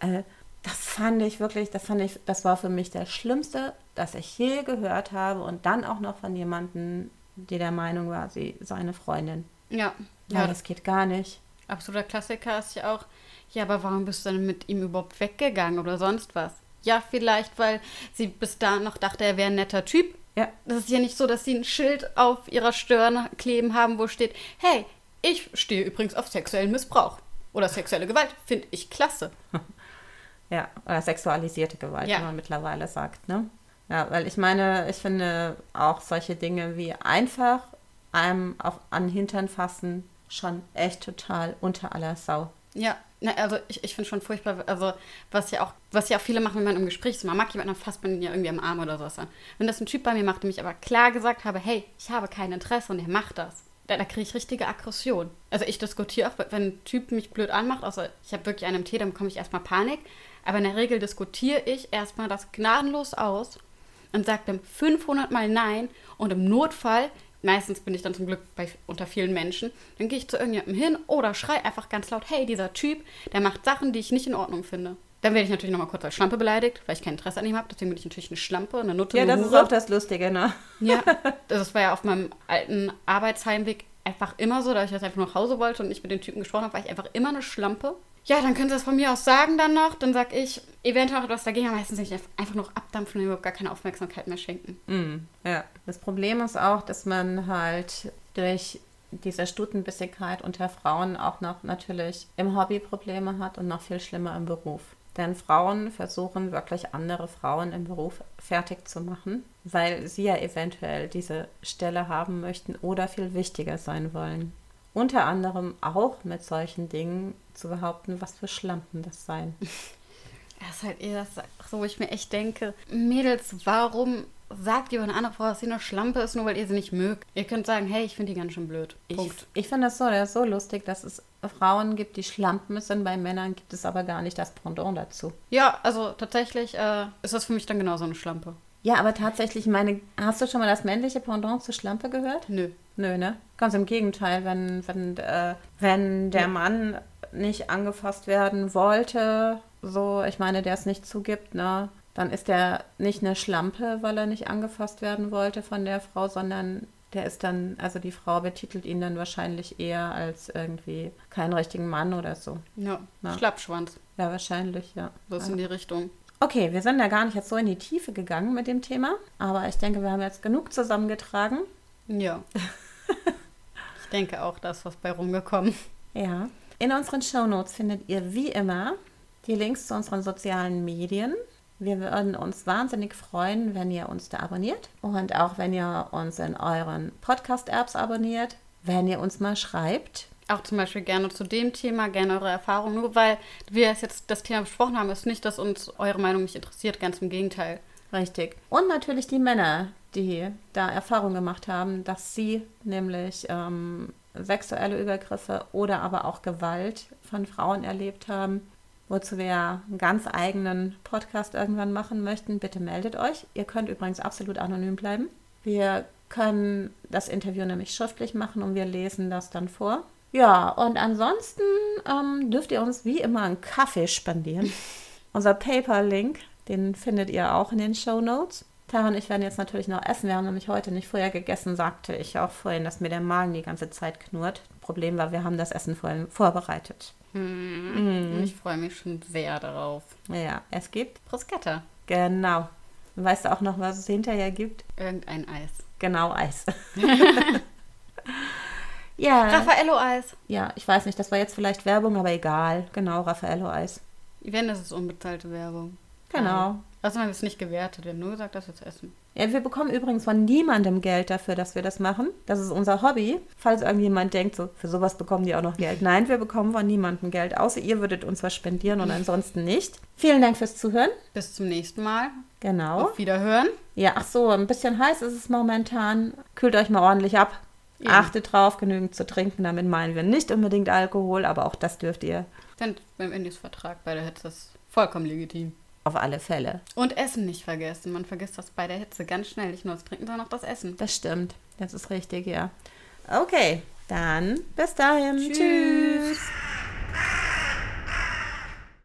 Äh, das fand ich wirklich, das fand ich, das war für mich der Schlimmste, das ich je gehört habe und dann auch noch von jemandem, der der Meinung war, sie sei eine Freundin. Ja, ja. das geht gar nicht absoluter Klassiker ist ja auch, ja, aber warum bist du denn mit ihm überhaupt weggegangen oder sonst was? Ja, vielleicht, weil sie bis da noch dachte, er wäre ein netter Typ. Ja. Das ist ja nicht so, dass sie ein Schild auf ihrer Stirn kleben haben, wo steht, hey, ich stehe übrigens auf sexuellen Missbrauch oder sexuelle Gewalt. Finde ich klasse. Ja, oder sexualisierte Gewalt, ja. wie man mittlerweile sagt, ne? Ja, weil ich meine, ich finde auch solche Dinge wie einfach einem auf, an Hintern fassen, schon echt total unter aller Sau. Ja, na, also ich, ich finde schon furchtbar, also was ja auch, was ja auch viele machen, wenn man im Gespräch ist, man mag jemanden, dann fasst man ihn ja irgendwie am Arm oder sowas an. Wenn das ein Typ bei mir macht, dem ich aber klar gesagt habe, hey, ich habe kein Interesse und er macht das, da, da kriege ich richtige Aggression. Also ich diskutiere auch, wenn ein Typ mich blöd anmacht, außer ich habe wirklich einen Tee, dann bekomme ich erstmal Panik. Aber in der Regel diskutiere ich erstmal das gnadenlos aus und sage dann 500 Mal Nein und im Notfall meistens bin ich dann zum Glück bei, unter vielen Menschen, dann gehe ich zu irgendjemandem hin oder schrei einfach ganz laut, hey, dieser Typ, der macht Sachen, die ich nicht in Ordnung finde. Dann werde ich natürlich nochmal kurz als Schlampe beleidigt, weil ich kein Interesse an ihm habe. Deswegen bin ich natürlich eine Schlampe, eine Nutte. Ja, eine das Hure. ist auch das Lustige, ne? Ja, das war ja auf meinem alten Arbeitsheimweg einfach immer so, da ich jetzt einfach nach Hause wollte und nicht mit den Typen gesprochen habe, war ich einfach immer eine Schlampe. Ja, dann können sie es von mir aus sagen dann noch. Dann sag ich eventuell auch etwas dagegen, aber meistens nicht einfach noch abdampfen und überhaupt gar keine Aufmerksamkeit mehr schenken. Mm, ja. Das Problem ist auch, dass man halt durch diese Stutenbissigkeit unter Frauen auch noch natürlich im Hobby Probleme hat und noch viel schlimmer im Beruf. Denn Frauen versuchen wirklich andere Frauen im Beruf fertig zu machen, weil sie ja eventuell diese Stelle haben möchten oder viel wichtiger sein wollen. Unter anderem auch mit solchen Dingen zu behaupten, was für Schlampen das seien. Das ist halt eher das, so, wo ich mir echt denke, Mädels, warum sagt ihr eine andere Frau, dass sie eine Schlampe ist, nur weil ihr sie nicht mögt? Ihr könnt sagen, hey, ich finde die ganz schön blöd. Punkt. Ich, ich finde das so, das ist so lustig, dass es Frauen gibt, die Schlampen sind, bei Männern gibt es aber gar nicht das Pendant dazu. Ja, also tatsächlich äh, ist das für mich dann genauso eine Schlampe. Ja, aber tatsächlich, meine, hast du schon mal das männliche Pendant zur Schlampe gehört? Nö. Nö, ne? Ganz im Gegenteil, wenn, wenn, äh, wenn der Mann nicht angefasst werden wollte, so, ich meine, der es nicht zugibt, ne? Dann ist der nicht eine Schlampe, weil er nicht angefasst werden wollte von der Frau, sondern der ist dann, also die Frau betitelt ihn dann wahrscheinlich eher als irgendwie keinen richtigen Mann oder so. Ja, ja. Schlappschwanz. Ja, wahrscheinlich, ja. So ist in die Richtung. Okay, wir sind ja gar nicht jetzt so in die Tiefe gegangen mit dem Thema, aber ich denke, wir haben jetzt genug zusammengetragen. Ja. ich denke auch, da ist was bei rumgekommen. Ja. In unseren Shownotes findet ihr wie immer die Links zu unseren sozialen Medien. Wir würden uns wahnsinnig freuen, wenn ihr uns da abonniert und auch wenn ihr uns in euren Podcast-Apps abonniert, wenn ihr uns mal schreibt. Auch zum Beispiel gerne zu dem Thema, gerne eure Erfahrungen. Nur weil wir jetzt das Thema besprochen haben, ist nicht, dass uns eure Meinung nicht interessiert, ganz im Gegenteil. Richtig. Und natürlich die Männer, die da Erfahrung gemacht haben, dass sie nämlich ähm, sexuelle Übergriffe oder aber auch Gewalt von Frauen erlebt haben wozu wir einen ganz eigenen Podcast irgendwann machen möchten, bitte meldet euch. Ihr könnt übrigens absolut anonym bleiben. Wir können das Interview nämlich schriftlich machen und wir lesen das dann vor. Ja, und ansonsten ähm, dürft ihr uns wie immer einen Kaffee spendieren. Unser PayPal-Link, den findet ihr auch in den Show Notes. Tara und ich werden jetzt natürlich noch essen. Wir haben nämlich heute nicht vorher gegessen, sagte ich auch vorhin, dass mir der Magen die ganze Zeit knurrt. Problem war, wir haben das Essen vorhin vorbereitet. Hm. Mm. Ich freue mich schon sehr darauf. Ja, es gibt Bruschetta. Genau. Weißt du auch noch, was es hinterher gibt? Irgendein Eis. Genau, Eis. ja. Raffaello-Eis. Ja, ich weiß nicht, das war jetzt vielleicht Werbung, aber egal. Genau, Raffaello-Eis. Wenn, das ist unbezahlte Werbung. Genau. Also haben wir es nicht gewertet, wir haben nur gesagt, dass wir es essen. Ja, wir bekommen übrigens von niemandem Geld dafür, dass wir das machen. Das ist unser Hobby. Falls irgendjemand denkt, so für sowas bekommen die auch noch Geld. Nein, wir bekommen von niemandem Geld, außer ihr würdet uns was spendieren und ansonsten nicht. Vielen Dank fürs Zuhören. Bis zum nächsten Mal. Genau. Auf Wiederhören. Ja, ach so, ein bisschen heiß ist es momentan. Kühlt euch mal ordentlich ab. Ja. Achtet drauf, genügend zu trinken. Damit meinen wir nicht unbedingt Alkohol, aber auch das dürft ihr. Denn beim Indisvertrag bei der Hitze ist vollkommen legitim. Auf alle Fälle. Und Essen nicht vergessen. Man vergisst das bei der Hitze ganz schnell. Nicht nur das Trinken, sondern auch das Essen. Das stimmt. Das ist richtig, ja. Okay, dann bis dahin. Tschüss. Tschüss.